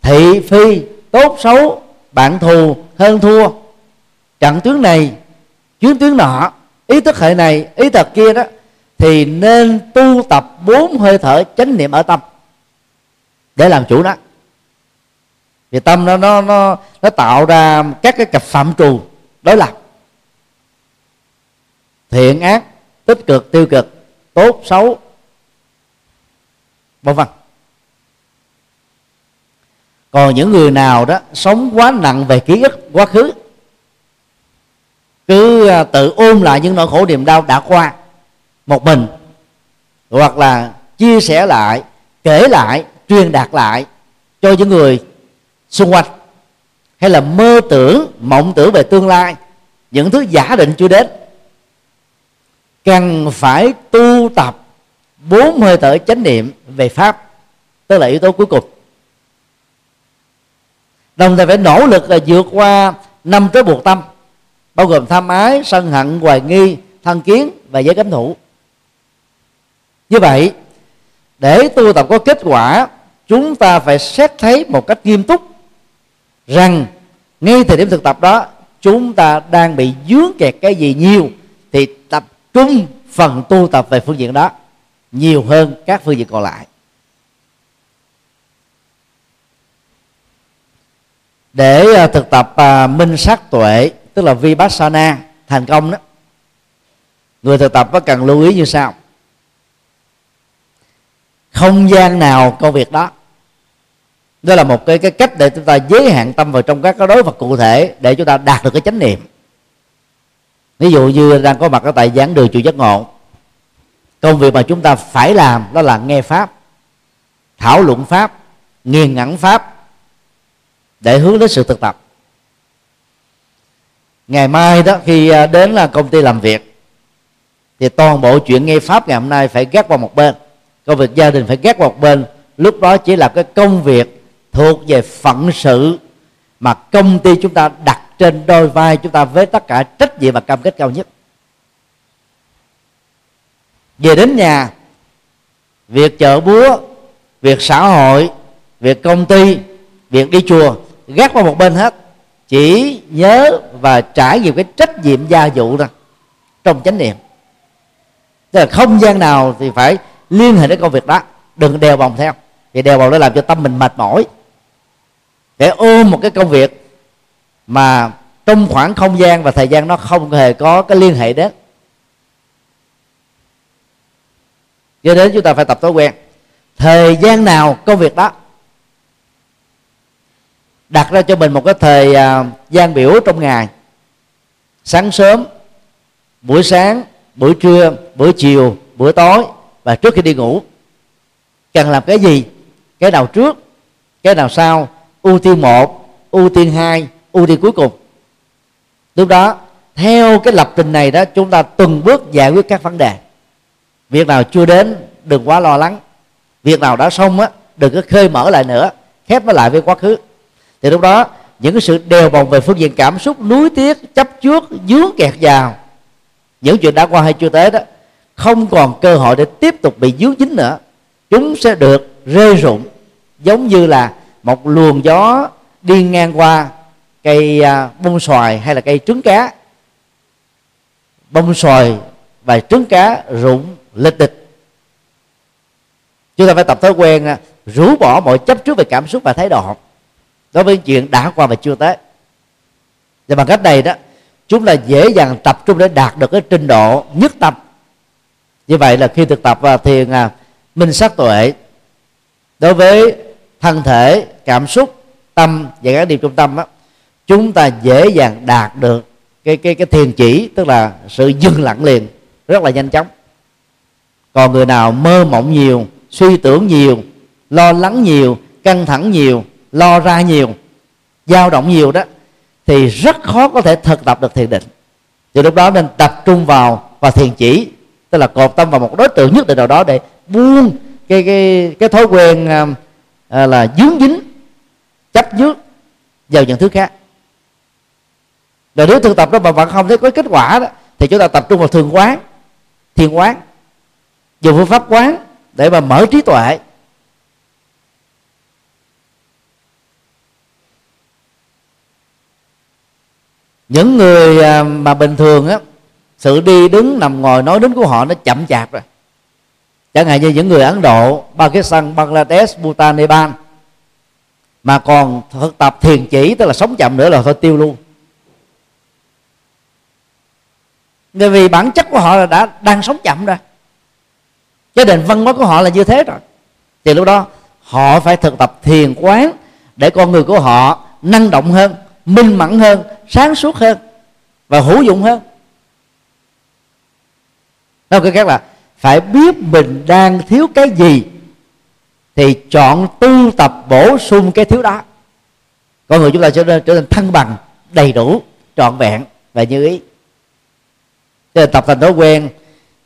thị, phi, tốt, xấu, bạn thù, hơn, thua, trận tướng này, chuyến tướng nọ, ý thức hệ này, ý thức kia đó, thì nên tu tập bốn hơi thở chánh niệm ở tâm để làm chủ nó vì tâm nó nó nó nó tạo ra các cái cặp phạm trù đối lập. Thiện ác, tích cực, tiêu cực, tốt, xấu, vân vân. Còn những người nào đó sống quá nặng về ký ức, quá khứ, cứ à, tự ôm lại những nỗi khổ niềm đau đã qua một mình, hoặc là chia sẻ lại, kể lại truyền đạt lại cho những người xung quanh, hay là mơ tưởng, mộng tưởng về tương lai, những thứ giả định chưa đến. Cần phải tu tập bốn hơi thở chánh niệm về pháp, tức là yếu tố cuối cùng. Đồng thời phải nỗ lực là vượt qua năm tới buộc tâm, bao gồm tham ái, sân hận, hoài nghi, thân kiến và giới cấm thủ. Như vậy, để tu tập có kết quả chúng ta phải xét thấy một cách nghiêm túc rằng, ngay thời điểm thực tập đó, chúng ta đang bị dướng kẹt cái gì nhiều thì tập trung phần tu tập về phương diện đó nhiều hơn các phương diện còn lại. Để ờ, thực tập ờ, minh sát tuệ, tức là vipassana, thành công đó, người thực tập có cần lưu ý như sau. Không gian nào công việc đó đó là một cái cái cách để chúng ta giới hạn tâm vào trong các cái đối vật cụ thể để chúng ta đạt được cái chánh niệm. Ví dụ như đang có mặt ở tại giảng đường chùa giác ngộ, công việc mà chúng ta phải làm đó là nghe pháp, thảo luận pháp, nghiền ngẫm pháp để hướng đến sự thực tập. Ngày mai đó, khi à, đến là công ty làm việc, thì toàn bộ chuyện nghe pháp ngày hôm nay phải gác qua một bên, công việc gia đình phải gác qua một bên. Lúc đó chỉ là cái công việc thuộc về phận sự mà công ty chúng ta đặt trên đôi vai chúng ta với tất cả trách nhiệm và cam kết cao nhất. Về đến nhà, việc chợ búa, việc xã hội, việc công ty, việc đi chùa, gác qua một bên hết. Chỉ nhớ và trải nghiệm cái trách nhiệm gia vụ thôi trong chánh niệm. Tức là không gian nào thì phải liên hệ đến công việc đó, đừng đèo vòng theo. Vì đèo vòng nó làm cho tâm mình mệt mỏi để ôm một cái công việc mà trong khoảng không gian và thời gian nó không hề có cái liên hệ đến. Do đến chúng ta phải tập thói quen. Thời gian nào công việc đó đặt ra cho mình một cái thời à, gian biểu trong ngày. Sáng sớm, buổi sáng, buổi trưa, buổi chiều, buổi tối và trước khi đi ngủ. Cần làm cái gì? Cái nào trước? Cái nào sau? Ưu tiên một, ưu tiên hai, ưu tiên cuối cùng. Lúc đó, theo cái lập trình này đó, chúng ta từng bước giải quyết các vấn đề. Việc nào chưa đến, đừng quá lo lắng. Việc nào đã xong á, đừng có khơi mở lại nữa, khép nó lại với quá khứ. Thì lúc đó, những cái sự đều bồng về phương diện cảm xúc, nuối tiếc, chấp trước, dướng kẹt vào, những chuyện đã qua hay chưa tới đó, không còn cơ hội để tiếp tục bị dướng dính nữa. Chúng sẽ được rơi rụng, giống như là một luồng gió đi ngang qua cây à, bông xoài hay là cây trứng cá. Bông xoài và trứng cá rụng lịch địch chúng ta phải tập thói quen à, rũ bỏ mọi chấp trước về cảm xúc và thái độ. Đối với chuyện đã qua và chưa tới. Và bằng cách này đó, chúng ta dễ dàng tập trung để đạt được cái trình độ nhất tâm. Như vậy là khi thực tập và thiền à, minh sát tuệ. Đối với thân thể cảm xúc tâm và các điểm trung tâm đó, chúng ta dễ dàng đạt được cái cái cái thiền chỉ tức là sự dừng lặng liền rất là nhanh chóng. Còn người nào mơ mộng nhiều suy tưởng nhiều lo lắng nhiều căng thẳng nhiều lo ra nhiều dao động nhiều đó thì rất khó có thể thực tập được thiền định. Thì lúc đó nên tập trung vào và thiền chỉ tức là cột tâm vào một đối tượng nhất định nào đó để buông cái cái cái thói quen à, à, là dướng dính chấp trước vào những thứ khác. Rồi nếu thực tập đó mà vẫn không thấy có kết quả đó thì chúng ta tập trung vào thường quán thiền quán dùng phương pháp quán để mà mở trí tuệ. Những người à, mà bình thường á sự đi đứng nằm ngồi nói đến của họ nó chậm chạp rồi chẳng hạn như những người ấn độ, pakistan, bangladesh, bhutan, nepal, mà còn thực tập thiền chỉ, tức là sống chậm nữa là thôi tiêu luôn. Bởi vì bản chất của họ là đã đang sống chậm rồi. Cái nền văn hóa của họ là như thế rồi. Thì lúc đó, họ phải thực tập thiền quán để con người của họ năng động hơn, minh mẫn hơn, sáng suốt hơn và hữu dụng hơn. Nói cái khác là phải biết mình đang thiếu cái gì thì chọn tu tập bổ sung cái thiếu đó. Con người chúng ta trở nên trở nên thăng bằng, đầy đủ, trọn vẹn và như ý. Cho tập thành thói quen,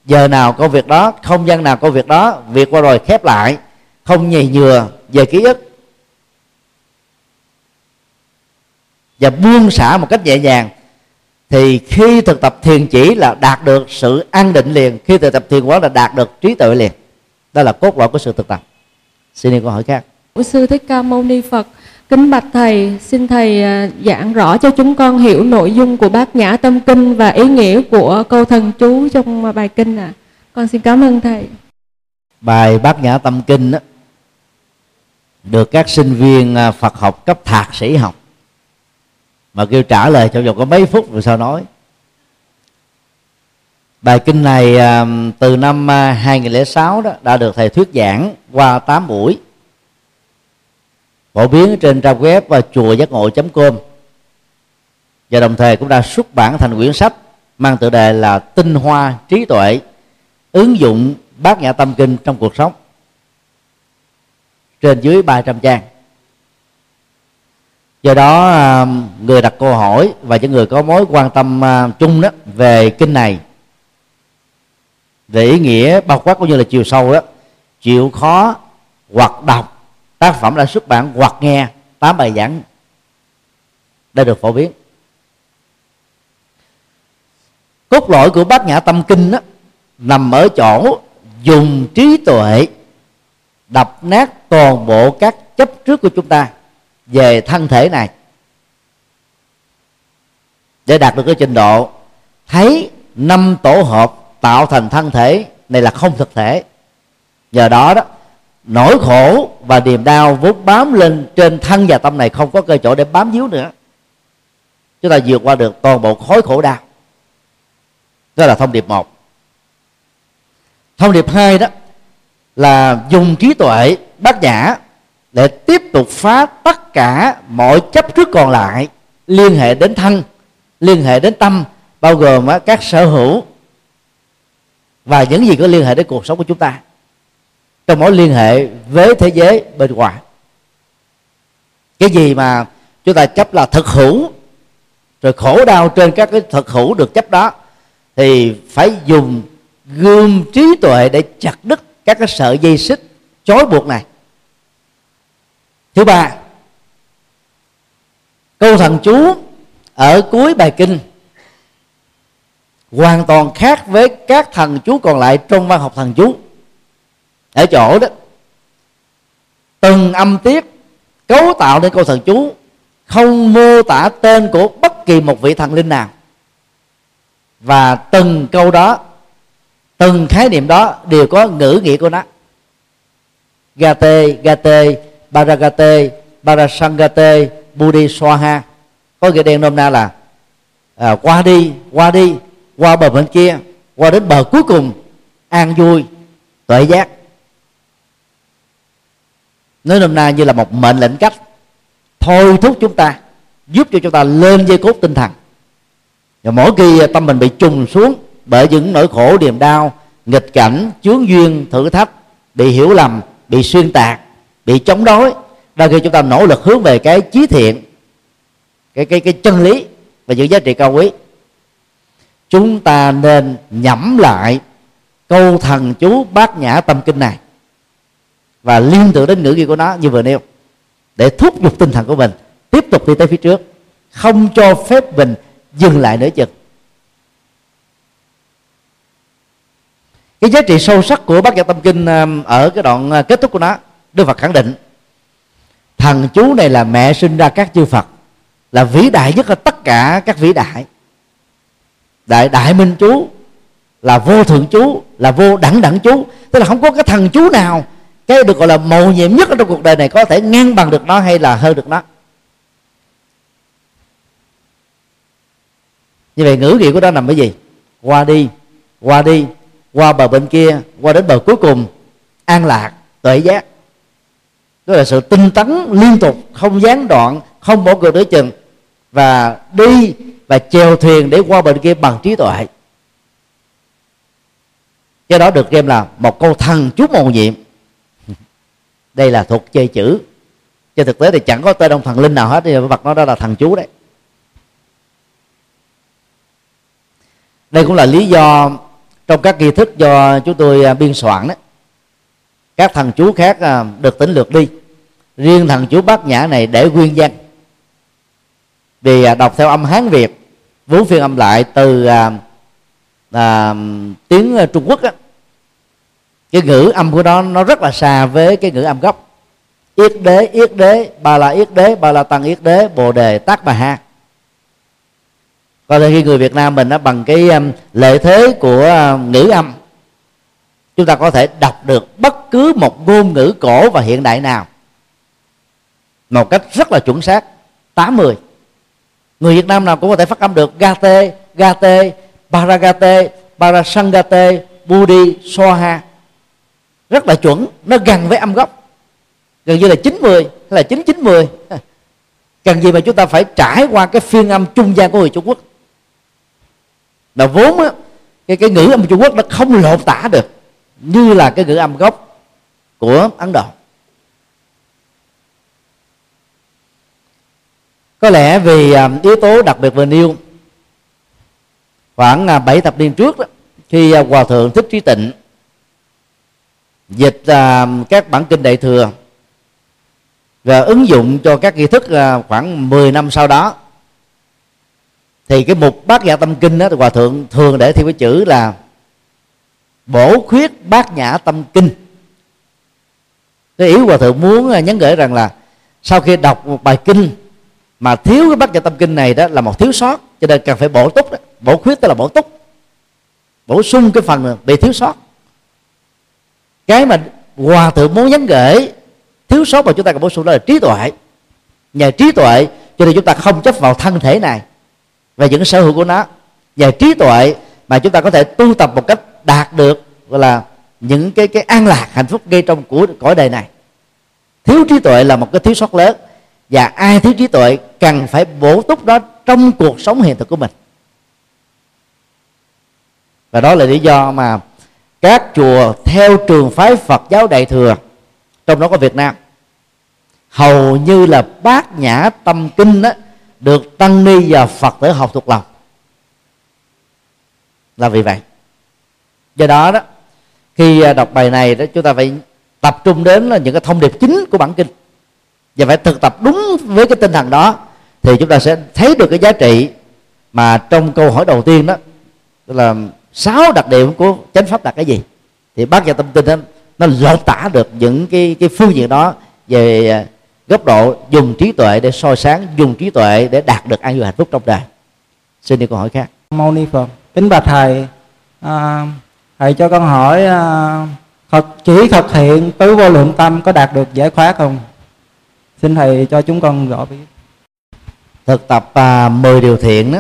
giờ nào công việc đó, không gian nào công việc đó, việc qua rồi khép lại, không nhầy nhừa về ký ức. Và buông xả một cách nhẹ nhàng thì khi thực tập thiền chỉ là đạt được sự an định liền. Khi thực tập thiền quán là đạt được trí tuệ liền. Đó là cốt lõi của sự thực tập. Xin đi câu hỏi khác. Sư thích ca mâu ni phật kính bạch thầy xin thầy à, giảng rõ cho chúng con hiểu nội dung của bát nhã tâm kinh và ý nghĩa của câu thần chú trong bài kinh ạ. À. con xin cảm ơn thầy. Bài bát nhã tâm kinh đó, được các sinh viên à, phật học cấp thạc sĩ học mà kêu trả lời trong vòng có mấy phút rồi sao nói. Bài kinh này à, từ năm à, 2006 đó, đã được thầy thuyết giảng qua 8 buổi. Phổ biến trên trang web và chùa giác ngộ com. Và đồng thời cũng đã xuất bản thành quyển sách mang tựa đề là tinh hoa trí tuệ, ứng dụng bát nhã tâm kinh trong cuộc sống. Trên dưới 300 trang do đó à, người đặt câu hỏi và những người có mối quan tâm à, chung đó về kinh này về ý nghĩa bao quát cũng như là chiều sâu đó chịu khó hoặc đọc tác phẩm đã xuất bản hoặc nghe tám bài giảng đã được phổ biến. Cốt lõi của bát nhã tâm kinh đó, nằm ở chỗ dùng trí tuệ đập nát toàn bộ các chấp trước của chúng ta về thân thể này. Để đạt được cái trình độ, thấy năm tổ hợp tạo thành thân thể này là không thực thể. Nhờ đó đó, nỗi khổ và niềm đau vốn bám lên trên thân và tâm này không có cơ chỗ để bám víu nữa. Chúng ta vượt qua được toàn bộ khối khổ đau. Đó là thông điệp một. Thông điệp hai đó là dùng trí tuệ, bát nhã để tiếp tục phá tất cả mọi chấp trước còn lại, liên hệ đến thân liên hệ đến tâm, bao gồm các sở hữu và những gì có liên hệ đến cuộc sống của chúng ta. Trong mối liên hệ với thế giới bên ngoài. Cái gì mà chúng ta chấp là thực hữu, rồi khổ đau trên các cái thực hữu được chấp đó, thì phải dùng gươm trí tuệ để chặt đứt các cái sợi dây xích chối buộc này thứ ba, câu thần chú ở cuối bài kinh hoàn toàn khác với các thần chú còn lại trong văn học thần chú. Ở chỗ đó, từng âm tiết cấu tạo nên câu thần chú, không mô tả tên của bất kỳ một vị thần linh nào. Và từng câu đó, từng khái niệm đó đều có ngữ nghĩa của nó. Gate gate Paragate, Parasangate, budi swaha. Có nghĩa đen nôm na là à, qua đi qua đi qua bờ bên kia qua đến bờ cuối cùng an vui tuệ giác. Nói nôm na như là một mệnh lệnh cách thôi thúc chúng ta giúp cho chúng ta lên dây cốt tinh thần. Và mỗi khi tâm mình bị trùng xuống bởi những nỗi khổ niềm đau nghịch cảnh chướng duyên thử thách bị hiểu lầm bị xuyên tạc bị chống đối đôi khi chúng ta nỗ lực hướng về cái chí thiện, cái cái cái chân lý và những giá trị cao quý, chúng ta nên nhẩm lại câu thần chú bát nhã tâm kinh này và liên tưởng đến ngữ nghĩa của nó như vừa nêu, để thúc giục tinh thần của mình tiếp tục đi tới phía trước, không cho phép mình dừng lại nữa chừng. Cái giá trị sâu sắc của bát nhã tâm kinh um, ở cái đoạn uh, kết thúc của nó đức phật khẳng định, thần chú này là mẹ sinh ra các chư phật, là vĩ đại nhất ở tất cả các vĩ đại. Đại đại minh chú là vô thượng chú, là vô đẳng đẳng chú. Tức là không có cái thần chú nào cái được gọi là mầu nhiệm nhất ở trong cuộc đời này có thể ngang bằng được nó hay là hơn được nó. Như vậy ngữ nghĩa của nó nằm cái gì? Qua đi qua đi, qua bờ bên kia, qua đến bờ cuối cùng, an lạc, tuệ giác đó là sự tinh tấn liên tục, không gián đoạn, không bỏ cuộc nửa chừng. Và đi và chèo thuyền để qua bên kia bằng trí tuệ. Cái đó được xem là một câu thần chú mầu nhiệm. (laughs) Đây là thuộc chơi chữ. Trên thực tế thì chẳng có tên ông thần linh nào hết thì vật nó đó là thần chú đấy. Đây cũng là lý do trong các nghi thức do chúng tôi à, biên soạn đấy các thần chú khác à, được tính lược đi. Riêng thần chú bát nhã này để nguyên danh vì à, đọc theo âm hán việt vốn phiên âm lại từ à, à, tiếng trung quốc á, cái ngữ âm của nó nó rất là xa với cái ngữ âm gốc. Yết đế yết đế bà là yết đế bà là tăng yết đế bồ đề tác bà ha. Còn khi người việt nam mình nó bằng cái um, lợi thế của à, ngữ âm chúng ta có thể đọc được bất cứ một ngôn ngữ cổ và hiện đại nào một cách rất là chuẩn xác. 80 người Việt Nam nào cũng có thể phát âm được. Gate gate paragate parasangate budi soha. Rất là chuẩn. Nó gần với âm gốc. Gần như là 90 hay là 990 (laughs) cần gì mà chúng ta phải trải qua cái phiên âm trung gian của người Trung Quốc? Mà vốn á, cái cái ngữ âm Trung Quốc nó không lột tả được như là cái ngữ âm gốc của Ấn Độ. Có lẽ vì à, yếu tố đặc biệt vừa nêu khoảng à, 7 thập niên trước đó, khi à, hòa thượng thích trí tịnh dịch các bản kinh đại thừa và ứng dụng cho các nghi thức khoảng 10 năm sau đó thì cái mục bát nhã tâm kinh đó hòa thượng thường để thêm cái chữ là bổ khuyết bát nhã tâm kinh. Cái ý hòa thượng muốn à, nhấn gửi rằng là sau khi đọc một bài kinh mà thiếu cái bát nhã tâm kinh này đó là một thiếu sót, cho nên cần phải bổ túc đó. bổ khuyết tức là bổ túc, bổ sung cái phần bị thiếu sót. Cái mà hòa thượng muốn nhấn gửi, thiếu sót mà chúng ta cần bổ sung đó là trí tuệ. Nhờ trí tuệ cho nên chúng ta không chấp vào thân thể này và những sở hữu của nó. Nhờ trí tuệ mà chúng ta có thể tu tập một cách đạt được, gọi là, những cái cái an lạc hạnh phúc ngay trong của cõi đời này. Thiếu trí tuệ là một cái thiếu sót lớn, và ai thiếu trí tuệ cần phải bổ túc đó trong cuộc sống hiện thực của mình. Và đó là lý do mà các chùa theo trường phái Phật giáo Đại thừa, trong đó có Việt Nam, hầu như là bát nhã tâm kinh đó được tăng ni và Phật tử học thuộc lòng. Là vì vậy do đó đó khi à, đọc bài này đó chúng ta phải tập trung đến là những cái thông điệp chính của bản kinh. Và phải thực tập đúng với cái tinh thần đó thì chúng ta sẽ thấy được cái giá trị mà trong câu hỏi đầu tiên đó tức là sáu đặc điểm của chánh pháp là cái gì? Thì bác nhà tâm tinh đó, nó lột tả được những cái cái phương diện đó về à, góc độ dùng trí tuệ để soi sáng dùng trí tuệ để đạt được an vui hạnh phúc trong đời. Xin đi câu hỏi khác. Mâu ni phật kính bà thầy à, thầy cho con hỏi à, thật chỉ thực hiện tứ vô lượng tâm có đạt được giải thoát không? Xin thầy cho chúng con rõ biết. Thực tập à, 10 điều thiện đó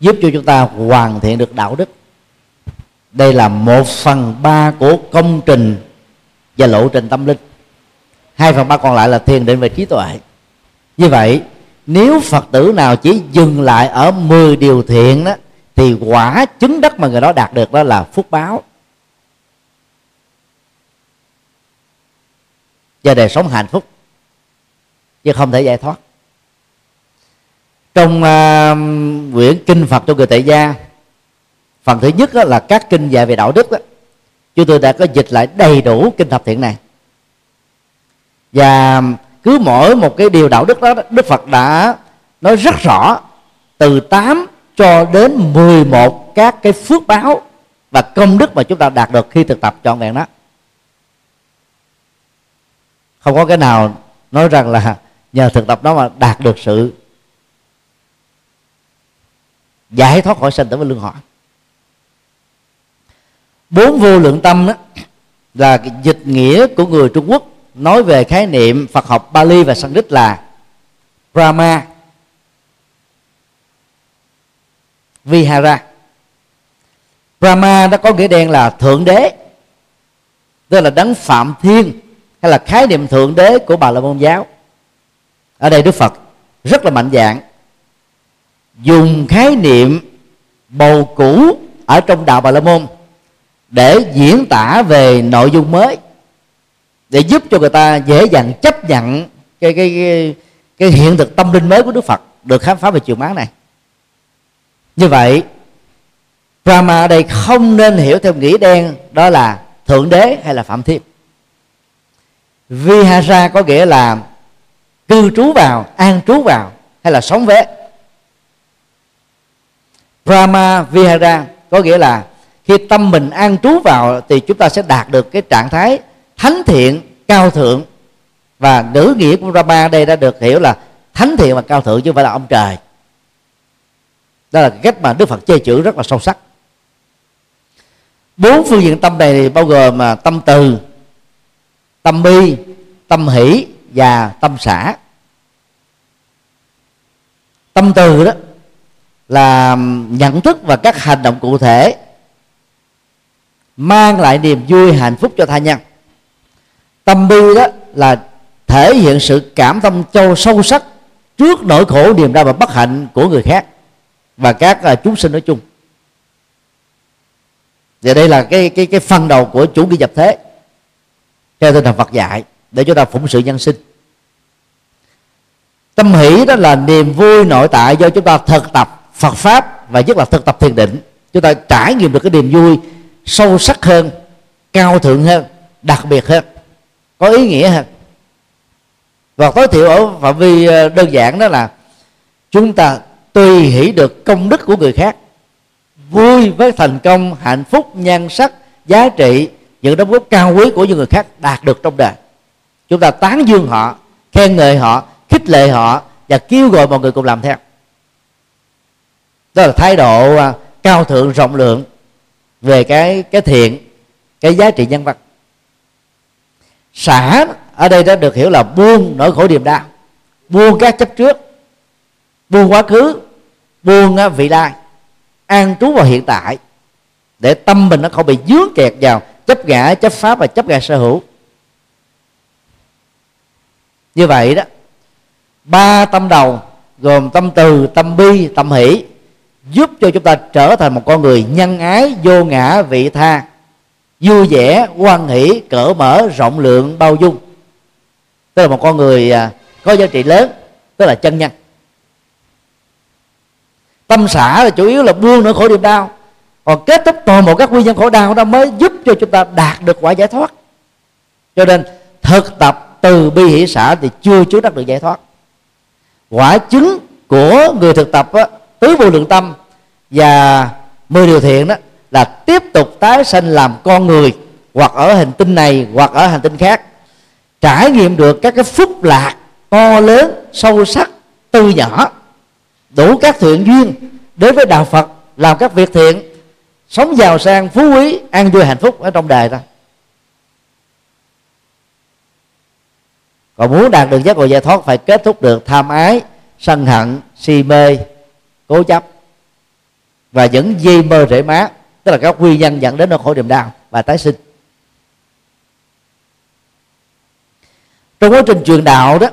giúp cho chúng ta hoàn thiện được đạo đức. Đây là một phần ba của công trình và lộ trình tâm linh. Hai phần ba còn lại là thiền định về trí tuệ. Như vậy nếu phật tử nào chỉ dừng lại ở 10 điều thiện đó thì quả chứng đắc mà người đó đạt được đó là phúc báo. Và đời sống hạnh phúc. Chứ không thể giải thoát. Trong uh, quyển kinh phật cho người tại gia phần thứ nhất đó là các kinh dạy về đạo đức đó, chúng tôi đã có dịch lại đầy đủ kinh thập thiện này. Và cứ mỗi một cái điều đạo đức đó đức phật đã nói rất rõ từ 8 cho đến 11 các cái phước báo và công đức mà chúng ta đạt được khi thực tập trọn vẹn đó. Không có cái nào nói rằng là nhờ thực tập đó mà đạt được sự giải thoát khỏi sanh tử và luân hồi. Bốn vô lượng tâm đó là cái dịch nghĩa của người Trung Quốc nói về khái niệm Phật học Bali và Sanskrit là Brahma Vihara. Brahma đã có nghĩa đen là thượng đế tức là đấng phạm thiên hay là khái niệm thượng đế của bà la môn giáo. Ở đây đức phật rất là mạnh dạng dùng khái niệm bầu cũ ở trong đạo bà la môn để diễn tả về nội dung mới để giúp cho người ta dễ dàng chấp nhận cái cái cái, cái hiện thực tâm linh mới của đức phật được khám phá về chiều mán này như vậy, Brahma ở đây không nên hiểu theo nghĩa đen đó là thượng đế hay là phạm thiên. Vihara có nghĩa là cư trú vào, an trú vào hay là sống vế. Brahma, Vihara có nghĩa là khi tâm mình an trú vào thì chúng ta sẽ đạt được cái trạng thái thánh thiện, cao thượng. Và nữ nghĩa của Brahma đây đã được hiểu là thánh thiện và cao thượng chứ không phải là ông trời đó là cách mà Đức Phật chê chữ rất là sâu sắc. Bốn phương diện tâm này bao gồm mà tâm từ, tâm bi, tâm hỷ và tâm xã tâm từ đó là nhận thức và các hành động cụ thể mang lại niềm vui, hạnh phúc cho tha nhân. Tâm bi đó là thể hiện sự cảm thông châu sâu sắc trước nỗi khổ niềm đau và bất hạnh của người khác và các uh, chúng sinh nói chung. Và đây là cái cái cái phần đầu của chủ nghĩa nhập thế theo tinh thần Phật dạy để chúng ta phụng sự nhân sinh. Tâm hỷ đó là niềm vui nội tại do chúng ta thực tập Phật pháp và nhất là thực tập thiền định. Chúng ta trải nghiệm được cái niềm vui sâu sắc hơn cao thượng hơn đặc biệt hơn có ý nghĩa hơn. Và tối thiểu ở phạm vi ờ, đơn giản đó là chúng ta tùy hỷ được công đức của người khác. Vui với thành công, hạnh phúc, nhan sắc, giá trị, những đóng góp cao quý của những người khác đạt được trong đời. Chúng ta tán dương họ, khen ngợi họ, khích lệ họ và kêu gọi mọi người cùng làm theo. Đó là thái độ à, cao thượng, rộng lượng về cái cái thiện, cái giá trị nhân vật xả ở đây đã được hiểu là buông nỗi khổ niềm đau, buông các chấp trước buông quá khứ buông vị lai. An trú vào hiện tại, để tâm mình nó không bị dướng kẹt vào chấp ngã, chấp pháp và chấp ngã sở hữu. Như vậy đó, ba tâm đầu, gồm tâm từ, tâm bi, tâm hỷ, giúp cho chúng ta trở thành một con người nhân ái, vô ngã vị tha, vui vẻ quan hỷ, cỡ mở, rộng lượng, bao dung. Tức là một con người à, có giá trị lớn, tức là chân nhân tâm xả là chủ yếu là buông nỗi khổ niềm đau. Còn kết thúc toàn bộ các nguyên nhân khổ đau đó mới giúp cho chúng ta đạt được quả giải thoát. Cho nên thực tập từ bi hỷ xã thì chưa chứa đắc được giải thoát. Quả chứng của người thực tập á, tứ vô lượng tâm và mười điều thiện đó là tiếp tục tái sanh làm con người hoặc ở hành tinh này hoặc ở hành tinh khác. Trải nghiệm được các cái phúc lạc to lớn sâu sắc tư nhỏ đủ các thiện duyên đến với đạo phật, làm các việc thiện, sống giàu sang, phú quý, an vui, hạnh phúc ở trong đời ta. Còn muốn đạt được giác ngộ giải thoát, phải kết thúc được tham ái, sân hận, si mê, cố chấp và những dây mơ rễ má, tức là các nguyên nhân dẫn đến nỗi khổ niềm đau và tái sinh. Trong quá trình truyền đạo đó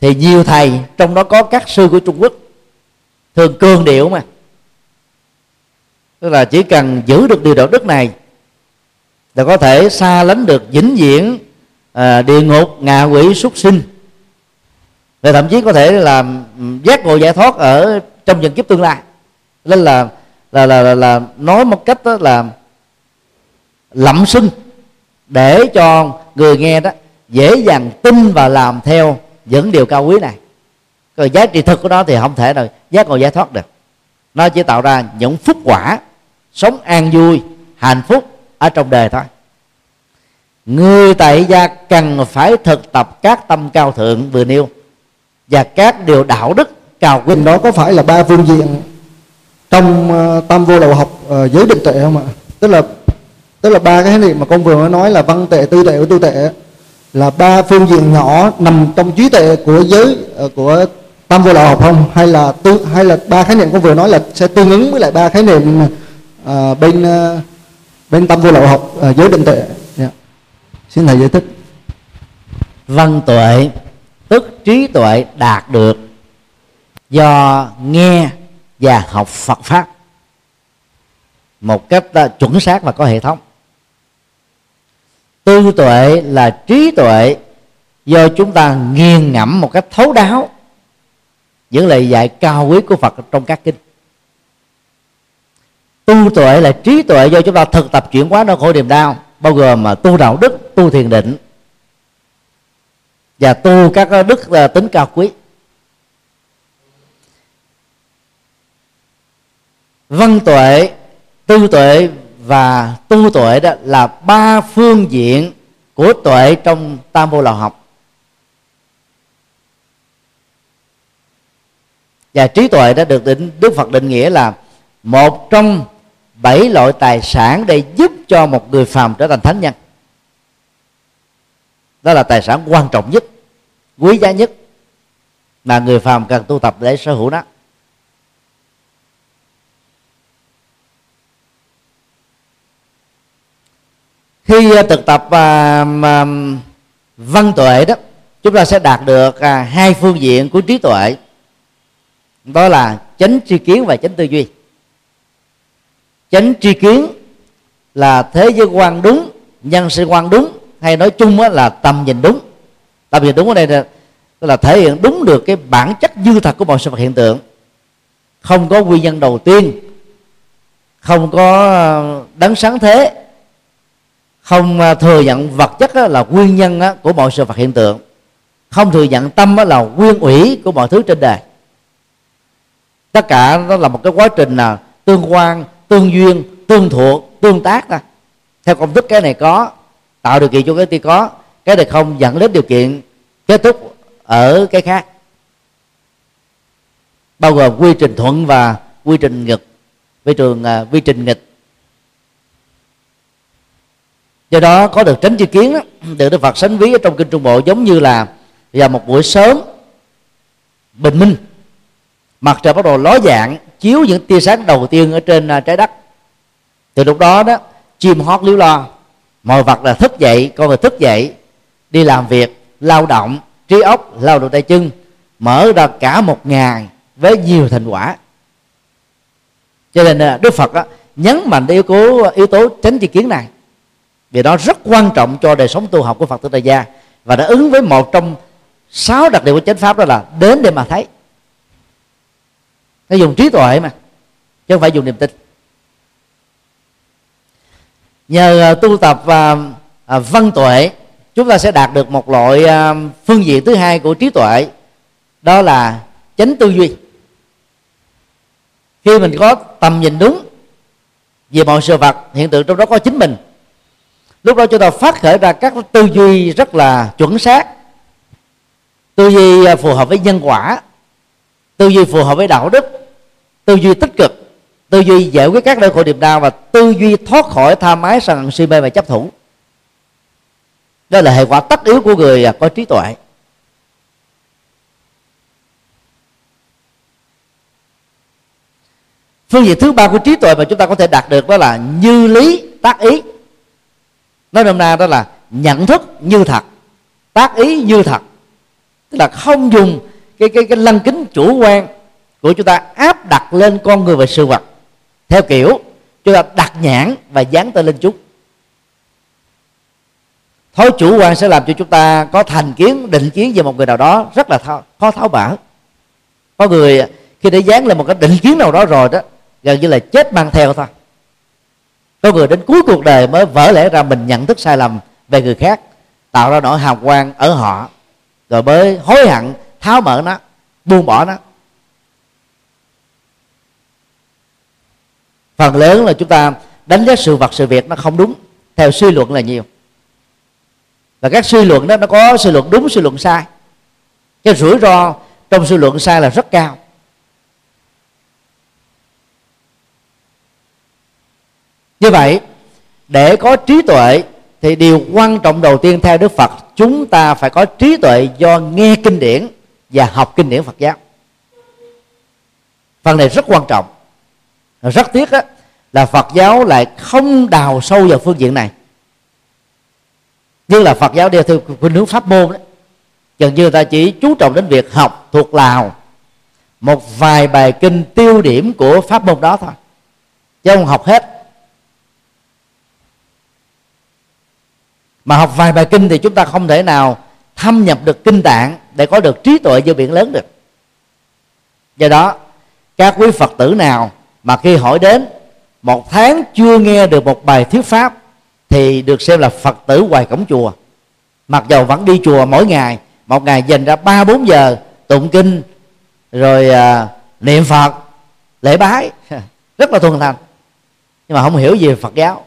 thì nhiều thầy trong đó có các sư của trung quốc thường cương điệu mà. Tức là chỉ cần giữ được điều đạo đức này là có thể xa lánh được vĩnh viễn à, địa ngục ngạ quỷ súc sinh. Và thậm chí có thể là giác ngộ giải thoát ở trong những kiếp tương lai. Nên là là là là, là nói một cách đó là lậm sinh để cho người nghe đó dễ dàng tin và làm theo những điều cao quý này. Còn giá trị thực của nó thì không thể nào giác ngộ giải thoát được. Nó chỉ tạo ra những phúc quả sống an vui hạnh phúc ở trong đời thôi. Người tại gia cần phải thực tập các tâm cao thượng vừa nêu và các điều đạo đức cao quý. Đó có phải là ba phương diện trong uh, tam vô lậu học uh, giới định tuệ không ạ? Tức là tức là ba cái niệm mà con vừa mới nói là văn tệ tư tệ và tu tệ là ba phương diện nhỏ nằm trong trí tuệ của giới ờ, của tam vô lậu học không hay là tư hay là ba khái niệm con vừa nói là sẽ tương ứng với lại ba khái niệm uh, bên uh, bên tam vô lậu học uh, giới định tuệ. Yeah. Xin thầy giải thích. Văn tuệ tức trí tuệ đạt được do nghe và học Phật pháp. Một cách à, chuẩn xác và có hệ thống tư tuệ là trí tuệ do chúng ta nghiền ngẫm một cách thấu đáo. Những lời dạy cao quý của Phật trong các kinh. Tu tuệ là trí tuệ do chúng ta thực tập chuyển hóa nỗi khổ niềm đau, bao gồm mà tu đạo đức, tu thiền định và tu các đức à, tính cao quý. Văn tuệ, tư tuệ và tu tuệ đó là ba phương diện của tuệ trong tam vô lậu học. Và trí tuệ đã được định, đức phật định nghĩa là một trong bảy loại tài sản để giúp cho một người phàm trở thành thánh nhân. Đó là tài sản quan trọng nhất, quý giá nhất mà người phàm cần tu tập để sở hữu nó. Khi à, thực tập à, à, văn tuệ đó chúng ta sẽ đạt được à, hai phương diện của trí tuệ. Đó là chánh tri kiến và chánh tư duy. Chánh tri kiến là thế giới quan đúng nhân sinh quan đúng hay nói chung là tầm nhìn đúng. Tầm nhìn đúng ở đây là, là thể hiện đúng được cái bản chất dư thật của mọi sự vật hiện tượng. Không có nguyên nhân đầu tiên không có à, đấng sáng thế không à, thừa nhận vật chất là nguyên nhân của mọi sự vật hiện tượng. Không thừa nhận tâm là nguyên ủy của mọi thứ trên đời. Tất cả nó là một cái quá trình là tương quan tương duyên tương thuộc tương tác ta theo công thức cái này có tạo điều kiện cho cái kia có cái này không dẫn đến điều kiện kết thúc ở cái khác. Bao gồm quy trình thuận và quy trình nghịch. Quy trình uh, quy trình nghịch do đó có được tránh chi kiến đó, được đức phật sánh ví ở trong kinh trung bộ giống như là vào một buổi sớm bình minh mặt trời bắt đầu ló dạng chiếu những tia sáng đầu tiên ở trên à, trái đất. Từ lúc đó đó chim hót líu lo mọi vật là thức dậy con người thức dậy đi làm việc lao động trí óc lao động tay chân mở ra cả một ngày với nhiều thành quả. Cho nên à, đức phật đó, nhấn mạnh yếu tố à, yếu tố tránh chi kiến này vì đó rất quan trọng cho đời sống tu học của phật tử tại gia. Và đã ứng với một trong sáu đặc điểm của chánh pháp đó là đến để mà thấy. Nó dùng trí tuệ mà, chứ không phải dùng niềm tin. Nhờ à, tu tập và văn tuệ, chúng ta sẽ đạt được một loại à, phương diện thứ hai của trí tuệ, đó là chánh tư duy. Khi mình có tầm nhìn đúng về mọi sự vật, hiện tượng trong đó có chính mình lúc đó chúng ta phát khởi ra các tư duy rất là chuẩn xác. Tư duy à, phù hợp với nhân quả. Tư duy phù hợp với đạo đức. Tư duy tích cực. Tư duy giải quyết các nỗi khổ niềm đau và tư duy thoát khỏi tha mái sân, si mê và chấp thủ. Đó là hệ quả tất yếu của người à, có trí tuệ. Phương diện thứ ba của trí tuệ mà chúng ta có thể đạt được đó là như lý, tác ý nói nôm na đó là nhận thức như thật tác ý như thật. Tức là không dùng cái cái cái lăng kính chủ quan của chúng ta áp đặt lên con người và sự vật. Theo kiểu chúng ta đặt nhãn và dán tên lên chúng. Thói chủ quan sẽ làm cho chúng ta có thành kiến định kiến về một người nào đó rất là thao, khó tháo bỡ có người khi để dán lên một cái định kiến nào đó rồi đó gần như là chết mang theo thôi có người đến cuối cuộc đời mới vỡ lẽ ra mình nhận thức sai lầm về người khác, tạo ra nỗi hào quan ở họ, rồi mới hối hận, tháo mở nó, buông bỏ nó. Phần lớn là chúng ta đánh giá sự vật, sự việc nó không đúng, theo suy luận là nhiều. Và các suy luận đó, nó có suy luận đúng, suy luận sai. Cái rủi ro trong suy luận sai là rất cao. Như vậy để có trí tuệ thì điều quan trọng đầu tiên theo đức phật chúng ta phải có trí tuệ do nghe kinh điển và học kinh điển phật giáo. Phần này rất quan trọng. Rất tiếc á, là phật giáo lại không đào sâu vào phương diện này. Như là phật giáo đeo theo khuynh hướng pháp môn đó gần như ta chỉ chú trọng đến việc học thuộc lào một vài bài kinh tiêu điểm của pháp môn đó thôi chứ không học hết. Mà học vài bài kinh thì chúng ta không thể nào thâm nhập được kinh tạng để có được trí tuệ vô biển lớn được. Do đó các quý phật tử nào mà khi hỏi đến một tháng chưa nghe được một bài thuyết pháp thì được xem là phật tử ngoài cổng chùa. Mặc dầu vẫn đi chùa mỗi ngày một ngày dành ra ba bốn giờ tụng kinh rồi à, niệm phật lễ bái (laughs) rất là thuần thành. Nhưng mà không hiểu về phật giáo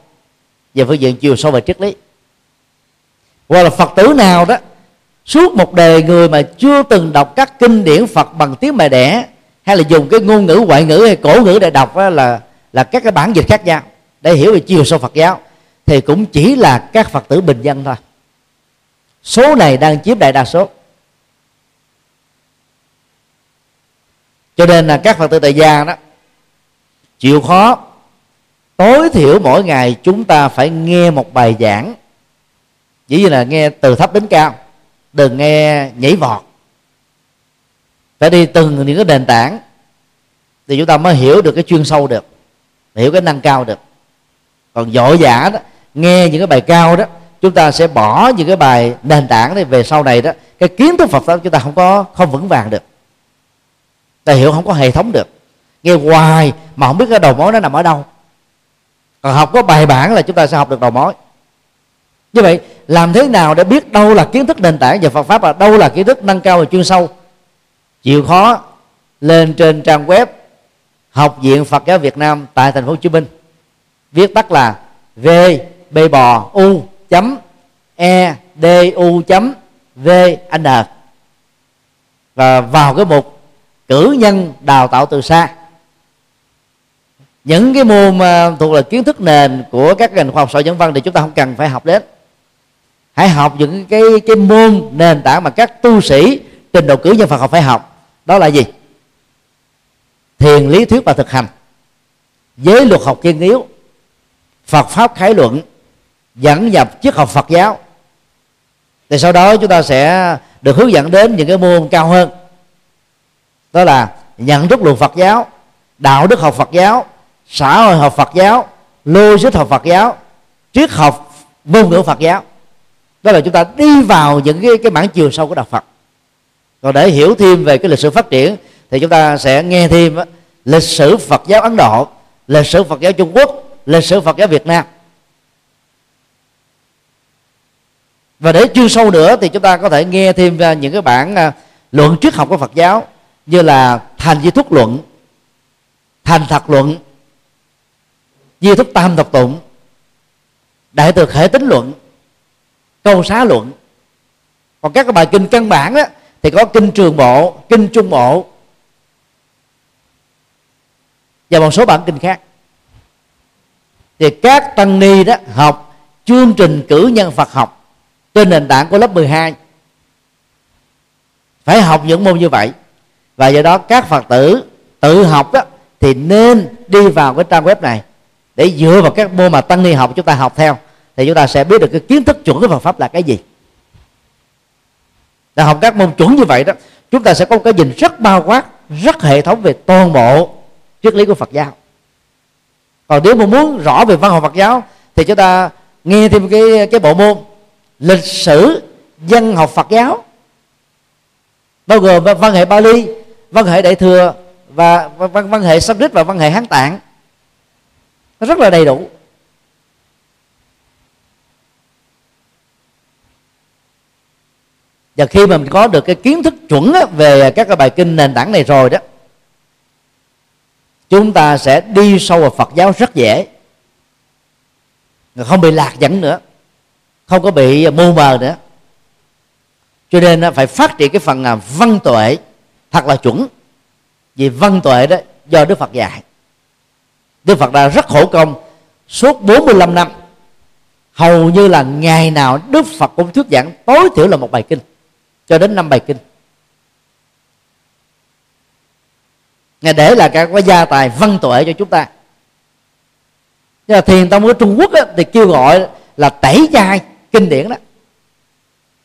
về phương diện chiều sâu về triết lý hoặc là phật tử nào đó, suốt một đời người mà chưa từng đọc các kinh điển phật bằng tiếng mẹ đẻ, hay là dùng cái ngôn ngữ, ngoại ngữ hay cổ ngữ để đọc là là các cái bản dịch khác nhau, để hiểu về chiều sâu phật giáo, thì cũng chỉ là các phật tử bình dân thôi. Số này đang chiếm đại đa số. Cho nên là các phật tử tại gia đó, chịu khó tối thiểu mỗi ngày chúng ta phải nghe một bài giảng dĩ nhiên là nghe từ thấp đến cao, đừng nghe nhảy vọt. Phải đi từng những cái nền tảng thì chúng ta mới hiểu được cái chuyên sâu được, hiểu cái năng cao được. Còn dội vã đó, nghe những cái bài cao đó, chúng ta sẽ bỏ những cái bài nền tảng này về sau này đó, cái kiến thức Phật pháp chúng ta không có, không vững vàng được. Ta hiểu không có hệ thống được. Nghe hoài mà không biết cái đầu mối nó nằm ở đâu. Còn học có bài bản là chúng ta sẽ học được đầu mối như vậy, làm thế nào để biết đâu là kiến thức nền tảng về Phật pháp và đâu là kiến thức nâng cao và chuyên sâu? Chịu khó lên trên trang web học viện Phật giáo Việt Nam tại thành phố Hồ Chí Minh. Viết tắt là v b bò u chấm e d u chấm v n và vào cái mục cử nhân đào tạo từ xa. Những cái môn à, thuộc là kiến thức nền của các ngành khoa học xã hội nhân văn thì chúng ta không cần phải học đến hãy học những cái cái môn nền tảng mà các tu sĩ trình độ cử nhân Phật học phải học. Đó là gì? Thiền lý thuyết và thực hành. Giới luật học kiên yếu. Phật pháp khái luận. Dẫn nhập triết học Phật giáo. Thì sau đó chúng ta sẽ được hướng dẫn đến những cái môn cao hơn. Đó là nhận thức luận Phật giáo, đạo đức học Phật giáo, xã hội học Phật giáo, logic học Phật giáo, triết học ngôn ngữ Phật giáo đó là chúng ta đi vào những cái cái mảng chiều sâu của đạo Phật. Còn để hiểu thêm về cái lịch sử phát triển thì chúng ta sẽ nghe thêm á, lịch sử Phật giáo Ấn Độ lịch sử Phật giáo Trung Quốc lịch sử Phật giáo Việt Nam. Và để chuyên sâu nữa thì chúng ta có thể nghe thêm à, những cái bản à, luận triết học của Phật giáo như là thành di thúc luận thành thật luận di thúc tam độc tụng đại từ khể tính luận câu xá luận. Còn các cái bài kinh căn bản đó thì có kinh trường bộ kinh trung bộ và một số bản kinh khác. Thì các tăng ni đó học chương trình cử nhân Phật học trên nền tảng của lớp 12 phải học những môn như vậy, và do đó các phật tử tự học đó thì nên đi vào cái trang web này để dựa vào các môn mà tăng ni học chúng ta học theo thì chúng ta sẽ biết được cái kiến thức chuẩn của Phật pháp là cái gì. Là học các môn chuẩn như vậy đó, chúng ta sẽ có một cái nhìn rất bao quát, rất hệ thống về toàn bộ triết lý của Phật giáo. Còn nếu mà muốn rõ về văn học Phật giáo, thì chúng ta nghe thêm cái cái bộ môn lịch sử dân học Phật giáo. Bao gồm văn hệ Bali, văn hệ Đại thừa và văn văn hệ Sanskrit và văn hệ Hán Tạng. Nó rất là đầy đủ. Và khi mà mình có được cái kiến thức chuẩn về các cái bài kinh nền tảng này rồi đó, chúng ta sẽ đi sâu vào Phật giáo rất dễ. Không bị lạc dẫn nữa, không có bị mù mờ nữa. Cho nên phải phát triển cái phần à, văn tuệ thật là chuẩn. Vì văn tuệ đó do Đức Phật dạy. Đức Phật đã rất khổ công, suốt 45 năm, hầu như là ngày nào Đức Phật cũng thuyết giảng tối thiểu là một bài kinh cho đến năm bài kinh. Ngài để là cả cái gia tài văn tuệ cho chúng ta. Nhưng mà thiền tông ở trung quốc á, thì kêu gọi là tẩy chay kinh điển đó.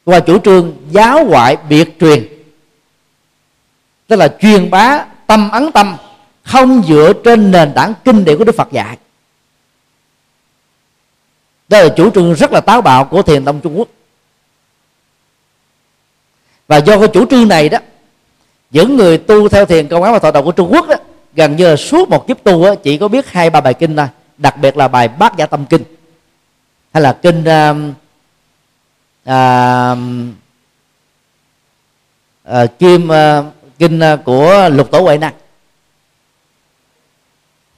Qua chủ trương giáo ngoại biệt truyền. Tức là truyền bá tâm ấn tâm không dựa trên nền tảng kinh điển của đức phật dạy. Đó là chủ trương rất là táo bạo của thiền tông trung quốc và do cái chủ trương này đó những người tu theo thiền công án và thọ đồng của trung quốc đó gần như là suốt một kiếp tu đó, chỉ có biết hai ba bài kinh thôi. Đặc biệt là bài bát giả tâm kinh. Hay là kinh uh, uh, uh, kim uh, kinh uh, của lục tổ huệ năng.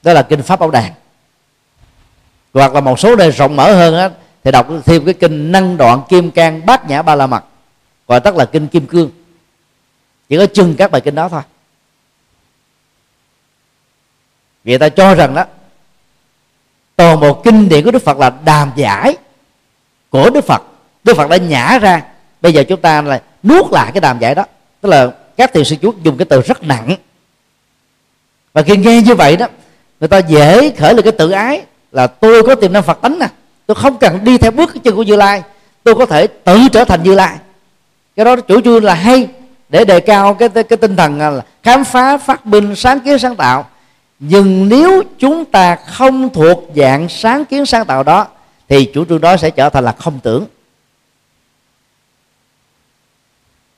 Đó là kinh pháp bảo đàn. Hoặc là một số nơi rộng mở hơn á, thì đọc thêm cái kinh năng đoạn kim cang bát nhã ba la mật gọi tắt là kinh kim cương. Chỉ có chừng các bài kinh đó thôi. Vì ta cho rằng đó, toàn bộ kinh điển của đức phật là đàm giải của đức phật. Đức phật đã nhả ra. Bây giờ chúng ta là nuốt lại cái đàm giải đó. Tức là các thiền sư chú dùng cái từ rất nặng. Và khi nghe như vậy đó, người ta dễ khởi lên cái tự ái là tôi có tiềm năng phật tánh nè. Tôi không cần đi theo bước cái chân của như lai. Tôi có thể tự trở thành như lai cái đó chủ trương là hay, để đề cao cái cái tinh thần là khám phá, phát minh, sáng kiến, sáng tạo. Nhưng nếu chúng ta không thuộc dạng sáng kiến, sáng tạo đó, thì chủ trương đó sẽ trở thành là không tưởng.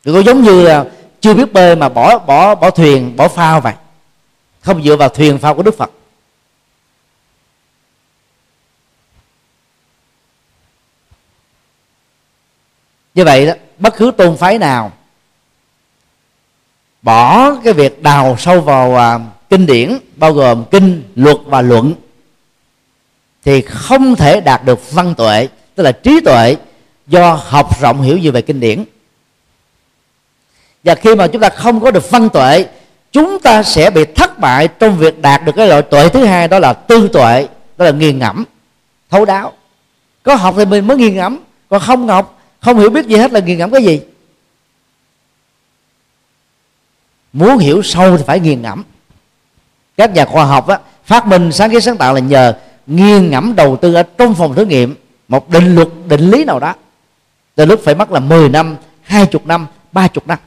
Đừng có giống như là chưa biết bơi mà bỏ bỏ bỏ thuyền, bỏ phao vậy. Không dựa vào thuyền, phao của đức phật. Như vậy đó bất cứ tôn phái nào bỏ cái việc đào sâu vào à, kinh điển bao gồm kinh luật và luận thì không thể đạt được văn tuệ tức là trí tuệ do học rộng hiểu nhiều về kinh điển. Và khi mà chúng ta không có được văn tuệ chúng ta sẽ bị thất bại trong việc đạt được cái loại tuệ thứ hai đó là tư tuệ đó là nghiền ngẫm thấu đáo. Có học thì mình mới nghiền ngẫm còn không học không hiểu biết gì hết là nghiền ngẫm cái gì. Muốn hiểu sâu thì phải nghiền ngẫm. Các nhà khoa học á, phát minh sáng kiến sáng tạo là nhờ nghiền ngẫm đầu tư ở trong phòng thử nghiệm một định luật định lý nào đó. Từ lúc phải mất là 10 năm 20 năm 30 năm.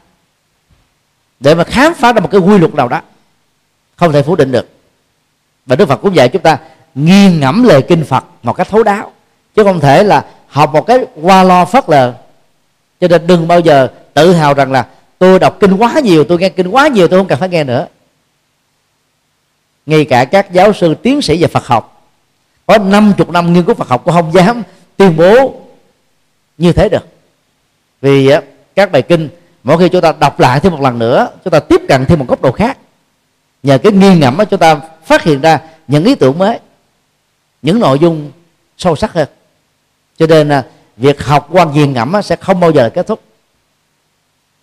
Để mà khám phá ra một cái quy luật nào đó không thể phủ định được. Và Đức Phật cũng dạy chúng ta nghiền ngẫm lời kinh Phật một cách thấu đáo chứ không thể là học một cái qua lo phất lờ. Cho nên đừng bao giờ tự hào rằng là tôi đọc kinh quá nhiều, tôi nghe kinh quá nhiều, tôi không cần phải nghe nữa. Ngay cả các giáo sư, tiến sĩ về Phật học, có 50 năm nghiên cứu Phật học cũng không dám tuyên bố như thế được. Vì các bài kinh, mỗi khi chúng ta đọc lại thêm một lần nữa, chúng ta tiếp cận thêm một góc độ khác. Nhờ cái nghi ngẫm đó chúng ta phát hiện ra những ý tưởng mới, những nội dung sâu sắc hơn cho nên là việc học quan nghiền ngẫm sẽ không bao giờ kết thúc.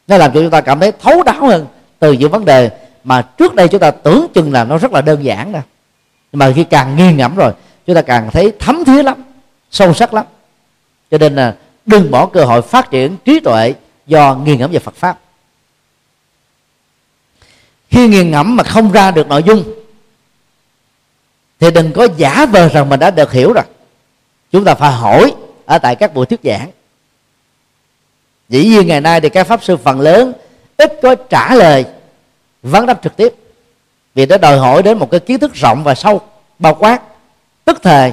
Nó làm cho chúng ta cảm thấy thấu đáo hơn từ những vấn đề mà trước đây chúng ta tưởng chừng là nó rất là đơn giản nè. Nhưng mà khi càng nghiền ngẫm rồi, chúng ta càng thấy thấm thía lắm, sâu sắc lắm. Cho nên là đừng bỏ cơ hội phát triển trí tuệ do nghiền ngẫm về Phật pháp. Khi nghiền ngẫm mà không ra được nội dung, thì đừng có giả vờ rằng mình đã được hiểu rồi. Chúng ta phải hỏi ở tại các buổi thuyết giảng. Dĩ nhiên ngày nay thì các pháp sư phần lớn ít có trả lời vấn đáp trực tiếp. Vì nó đòi hỏi đến một cái kiến thức rộng và sâu, bao quát, tức thời.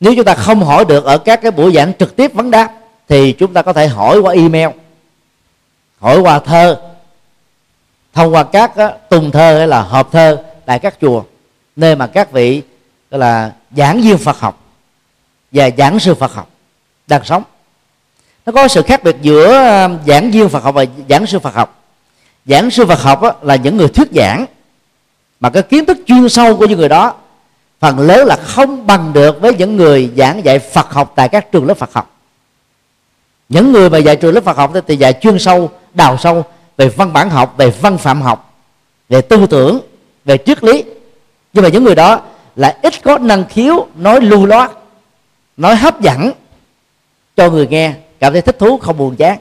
Nếu chúng ta không hỏi được ở các cái buổi giảng trực tiếp vấn đáp, thì chúng ta có thể hỏi qua email, hỏi qua thơ. Thông qua các tùng thơ hay là hộp thơ tại các chùa nơi mà các vị, gọi là, giảng viên Phật học và giảng sư Phật học đang sống. Nó có sự khác biệt giữa um, giảng viên Phật học và giảng sư Phật học. Giảng sư Phật học là những người thuyết giảng, mà cái kiến thức chuyên sâu của những người đó phần lớn là không bằng được với những người giảng dạy Phật học tại các trường lớp Phật học. Những người mà dạy trường lớp Phật học thì dạy chuyên sâu, đào sâu về văn bản học, về văn phạm học, về tư tưởng, về triết lý nhưng mà những người đó lại ít có năng khiếu nói lưu loát nói hấp dẫn cho người nghe cảm thấy thích thú không buồn chán.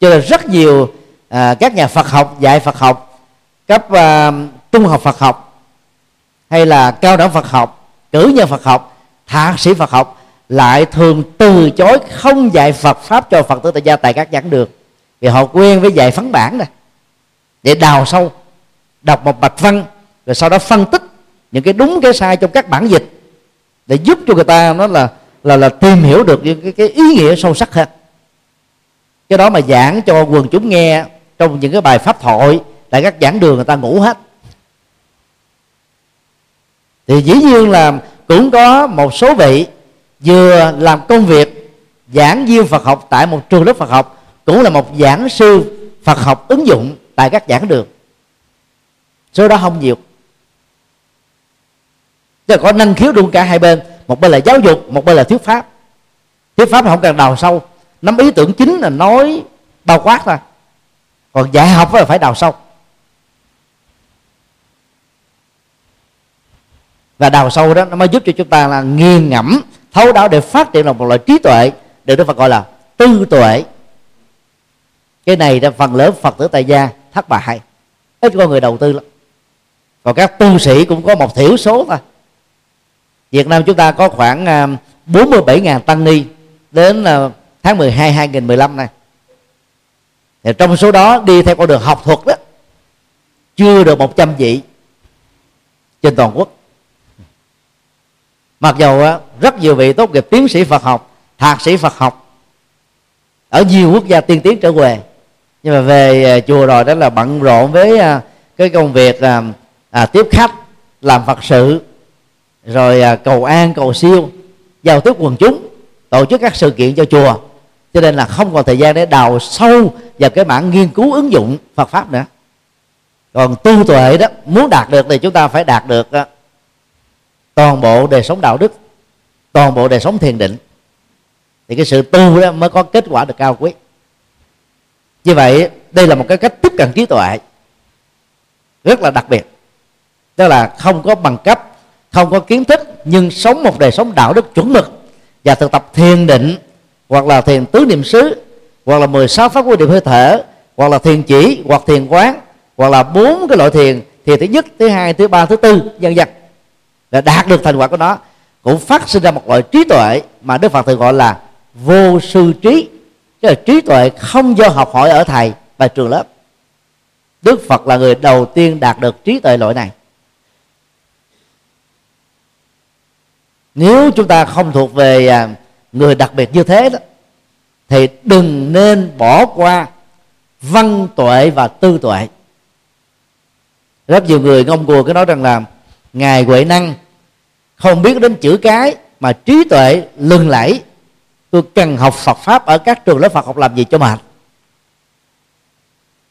Cho nên rất nhiều à, các nhà Phật học dạy Phật học cấp à, trung học Phật học hay là cao đẳng Phật học cử nhân Phật học thạc sĩ Phật học lại thường từ chối không dạy Phật pháp cho Phật tử tại gia tại các giảng đường. Vì họ quen với dạy phấn bản này để đào sâu đọc một bạch văn rồi sau đó phân tích những cái đúng cái sai trong các bản dịch để giúp cho người ta nó là là là tìm hiểu được những cái, cái ý nghĩa sâu sắc hơn. Cái đó mà giảng cho quần chúng nghe trong những cái bài pháp thoại tại các giảng đường người ta ngủ hết. Thì dĩ nhiên là cũng có một số vị vừa làm công việc giảng viên Phật học tại một trường lớp Phật học cũng là một giảng sư Phật học ứng dụng tại các giảng đường. Số đó không nhiều. Tức là có năng khiếu đủ cả hai bên. Một bên là giáo dục, một bên là thuyết pháp. Thuyết pháp không cần đào sâu. Nắm ý tưởng chính là nói bao quát thôi. Còn dạy học là phải đào sâu. Và đào sâu đó, nó mới giúp cho chúng ta là nghiền ngẫm, thấu đáo để phát triển được một loại trí tuệ được Đức Phật gọi là tư tuệ. Cái này là phần lớn Phật tử tại gia thất bại ít có người đầu tư lắm. Còn các tu sĩ cũng có một thiểu số thôi. Việt Nam chúng ta có khoảng à, 47.000 tăng ni đến à, tháng 12 2015 này. Thì trong số đó đi theo con đường học thuật đó chưa được 100 vị trên toàn quốc. Mặc dầu à, rất nhiều vị tốt nghiệp tiến sĩ Phật học thạc sĩ Phật học ở nhiều quốc gia tiên tiến trở về. Nhưng mà về chùa rồi đó là bận rộn với cái công việc à, tiếp khách làm phật sự rồi à, cầu an, cầu siêu, giao tiếp quần chúng, tổ chức các sự kiện cho chùa. Cho nên là không còn thời gian để đào sâu vào cái mảng nghiên cứu, ứng dụng Phật pháp nữa. Còn tu tuệ đó, muốn đạt được thì chúng ta phải đạt được à, toàn bộ đời sống đạo đức, toàn bộ đời sống thiền định. Thì cái sự tu đó mới có kết quả được cao quý. Như vậy, đây là một cái cách tiếp cận trí tuệ, rất là đặc biệt. Tức là không có bằng cấp không có kiến thức, nhưng sống một đời sống đạo đức chuẩn mực. Và thực tập thiền định, hoặc là thiền tứ niệm xứ, hoặc là 16 pháp quy định hơi thở, hoặc là thiền chỉ, hoặc thiền quán, hoặc là bốn cái loại thiền thiền thứ nhất, thứ hai, thứ ba, thứ tư, vân vân. Là đạt được thành quả của nó, cũng phát sinh ra một loại trí tuệ mà đức phật thường gọi là vô sư trí. Tức là trí tuệ không do học hỏi ở thầy và trường lớp. Đức phật là người đầu tiên đạt được trí tuệ loại này. Nếu chúng ta không thuộc về à, người đặc biệt như thế đó, thì đừng nên bỏ qua văn tuệ và tư tuệ. Rất nhiều người ngông cuồng cứ nói rằng là ngài huệ năng không biết đến chữ cái mà trí tuệ lừng lẫy. Tôi cần học Phật pháp ở các trường lớp Phật học làm gì cho mệt.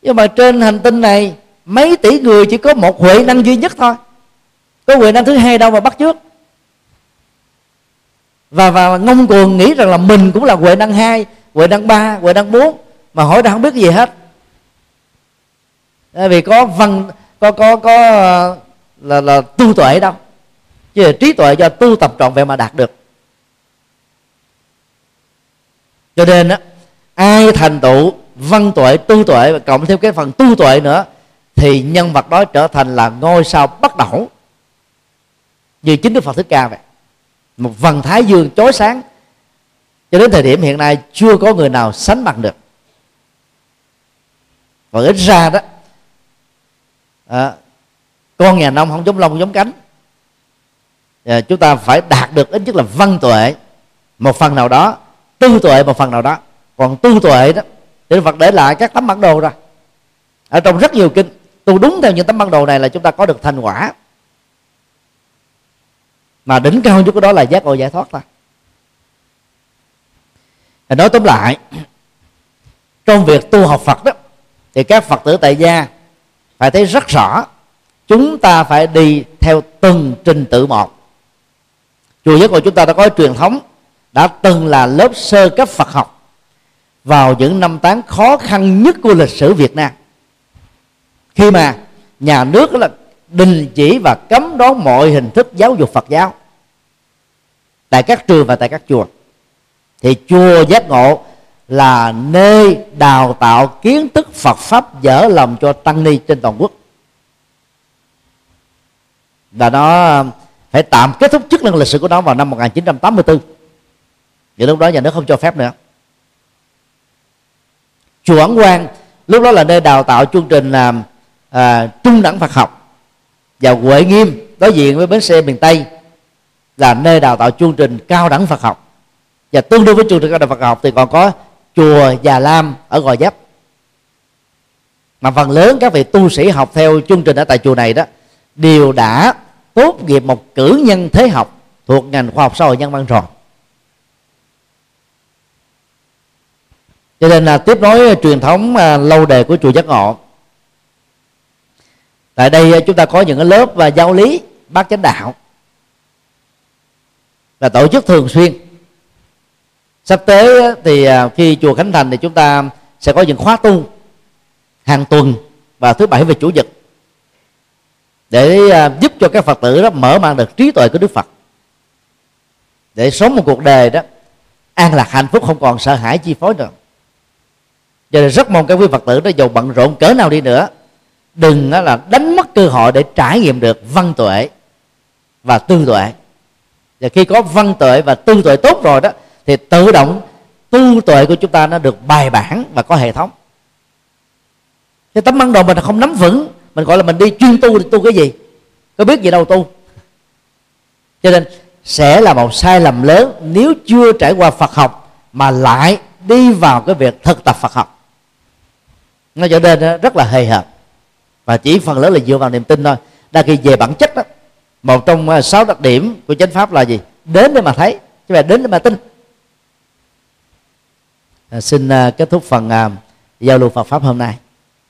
Nhưng mà trên hành tinh này, mấy tỷ người chỉ có một huệ năng duy nhất thôi. Có huệ năng thứ hai đâu mà bắt trước và và ngông cuồng nghĩ rằng là mình cũng là huệ năng hai, huệ năng ba, huệ năng bốn. Mà hỏi ra không biết gì hết. Tại vì có văn, có có có, là là tu tuệ đâu. Chứ là trí tuệ do tu tập trọn vẹn mà đạt được. Cho nên á, ai thành tựu văn tuệ tu tuệ và cộng thêm cái phần tu tuệ nữa, thì nhân vật đó trở thành là ngôi sao bắt đầu. Như chính đức phật thích ca vậy một vầng thái dương chói sáng. Cho đến thời điểm hiện nay chưa có người nào sánh bằng được. Và ít ra đó à, con nhà nông không giống lông giống cánh. À, chúng ta phải đạt được ít nhất là văn tuệ một phần nào đó tư tuệ một phần nào đó. Còn tư tuệ đó thì Phật để lại các tấm bản đồ ra ở trong rất nhiều kinh tu đúng theo những tấm bản đồ này là chúng ta có được thành quả mà đỉnh cao nhất của đó là giác ngộ giải thoát ta nói tóm lại, (clears throat) trong việc tu học Phật đó, thì các Phật tử tại gia phải thấy rất rõ, chúng ta phải đi theo từng trình tự một. Chùa giác ngộ chúng ta đã có truyền thống, đã từng là lớp sơ cấp Phật học vào những năm tháng khó khăn nhất của lịch sử Việt Nam. Khi mà nhà nước là đình chỉ và cấm đoán mọi hình thức giáo dục Phật giáo tại các trường và tại các chùa. Thì chùa giác ngộ là nơi đào tạo kiến thức Phật pháp dở lòng cho tăng ni trên toàn quốc. Và nó phải tạm kết thúc chức năng lịch sử của nó vào năm 1984 vì lúc đó nhà nước không cho phép nữa. Chùa Ấn Quang lúc đó là nơi đào tạo chương trình làm à, trung đẳng Phật học và Huệ Nghiêm đối diện với bến xe miền Tây là nơi đào tạo chương trình cao đẳng Phật học. Và tương đương với chương trình cao đẳng Phật học thì còn có chùa Già Lam ở Gò Dấp mà phần lớn các vị tu sĩ học theo chương trình ở tại chùa này đó, đều đã tốt nghiệp một cử nhân thế học thuộc ngành khoa học xã hội nhân văn rồi. Cho nên là tiếp nối truyền thống à, lâu đời của chùa giác ngộ tại đây ờ, chúng ta có những cái lớp và giáo lý bác chánh đạo. Và tổ chức thường xuyên. Sắp tới ờ, thì khi chùa khánh thành thì chúng ta sẽ có những khóa tu hàng tuần và thứ bảy và chủ nhật để giúp cho các phật tử đó mở mang được trí tuệ của đức phật. Để sống một cuộc đời đó an lạc, hạnh phúc, không còn sợ hãi chi phối nữa. Cho nên rất mong các quý phật tử đó dù bận rộn cỡ nào đi nữa đừng là đánh mất cơ hội để trải nghiệm được văn tuệ và tư tuệ. Và khi có văn tuệ và tư tuệ tốt rồi đó, thì tự động tu tuệ của chúng ta nó được bài bản và có hệ thống. Cái tấm bản đồ mình không nắm vững, mình gọi là mình đi chuyên tu thì tu cái gì? Có biết gì đâu tu. Cho nên sẽ là một sai lầm lớn nếu chưa trải qua phật học mà lại đi vào cái việc thực tập phật học. Nó trở nên rất là hề hợp và chỉ phần lớn là dựa vào niềm tin thôi. Đa khi về bản chất đó một trong à, sáu đặc điểm của chánh pháp là gì? Đến để mà thấy chứ phải đến để mà tin. À, xin à, kết thúc phần à, giao lưu Phật pháp hôm nay.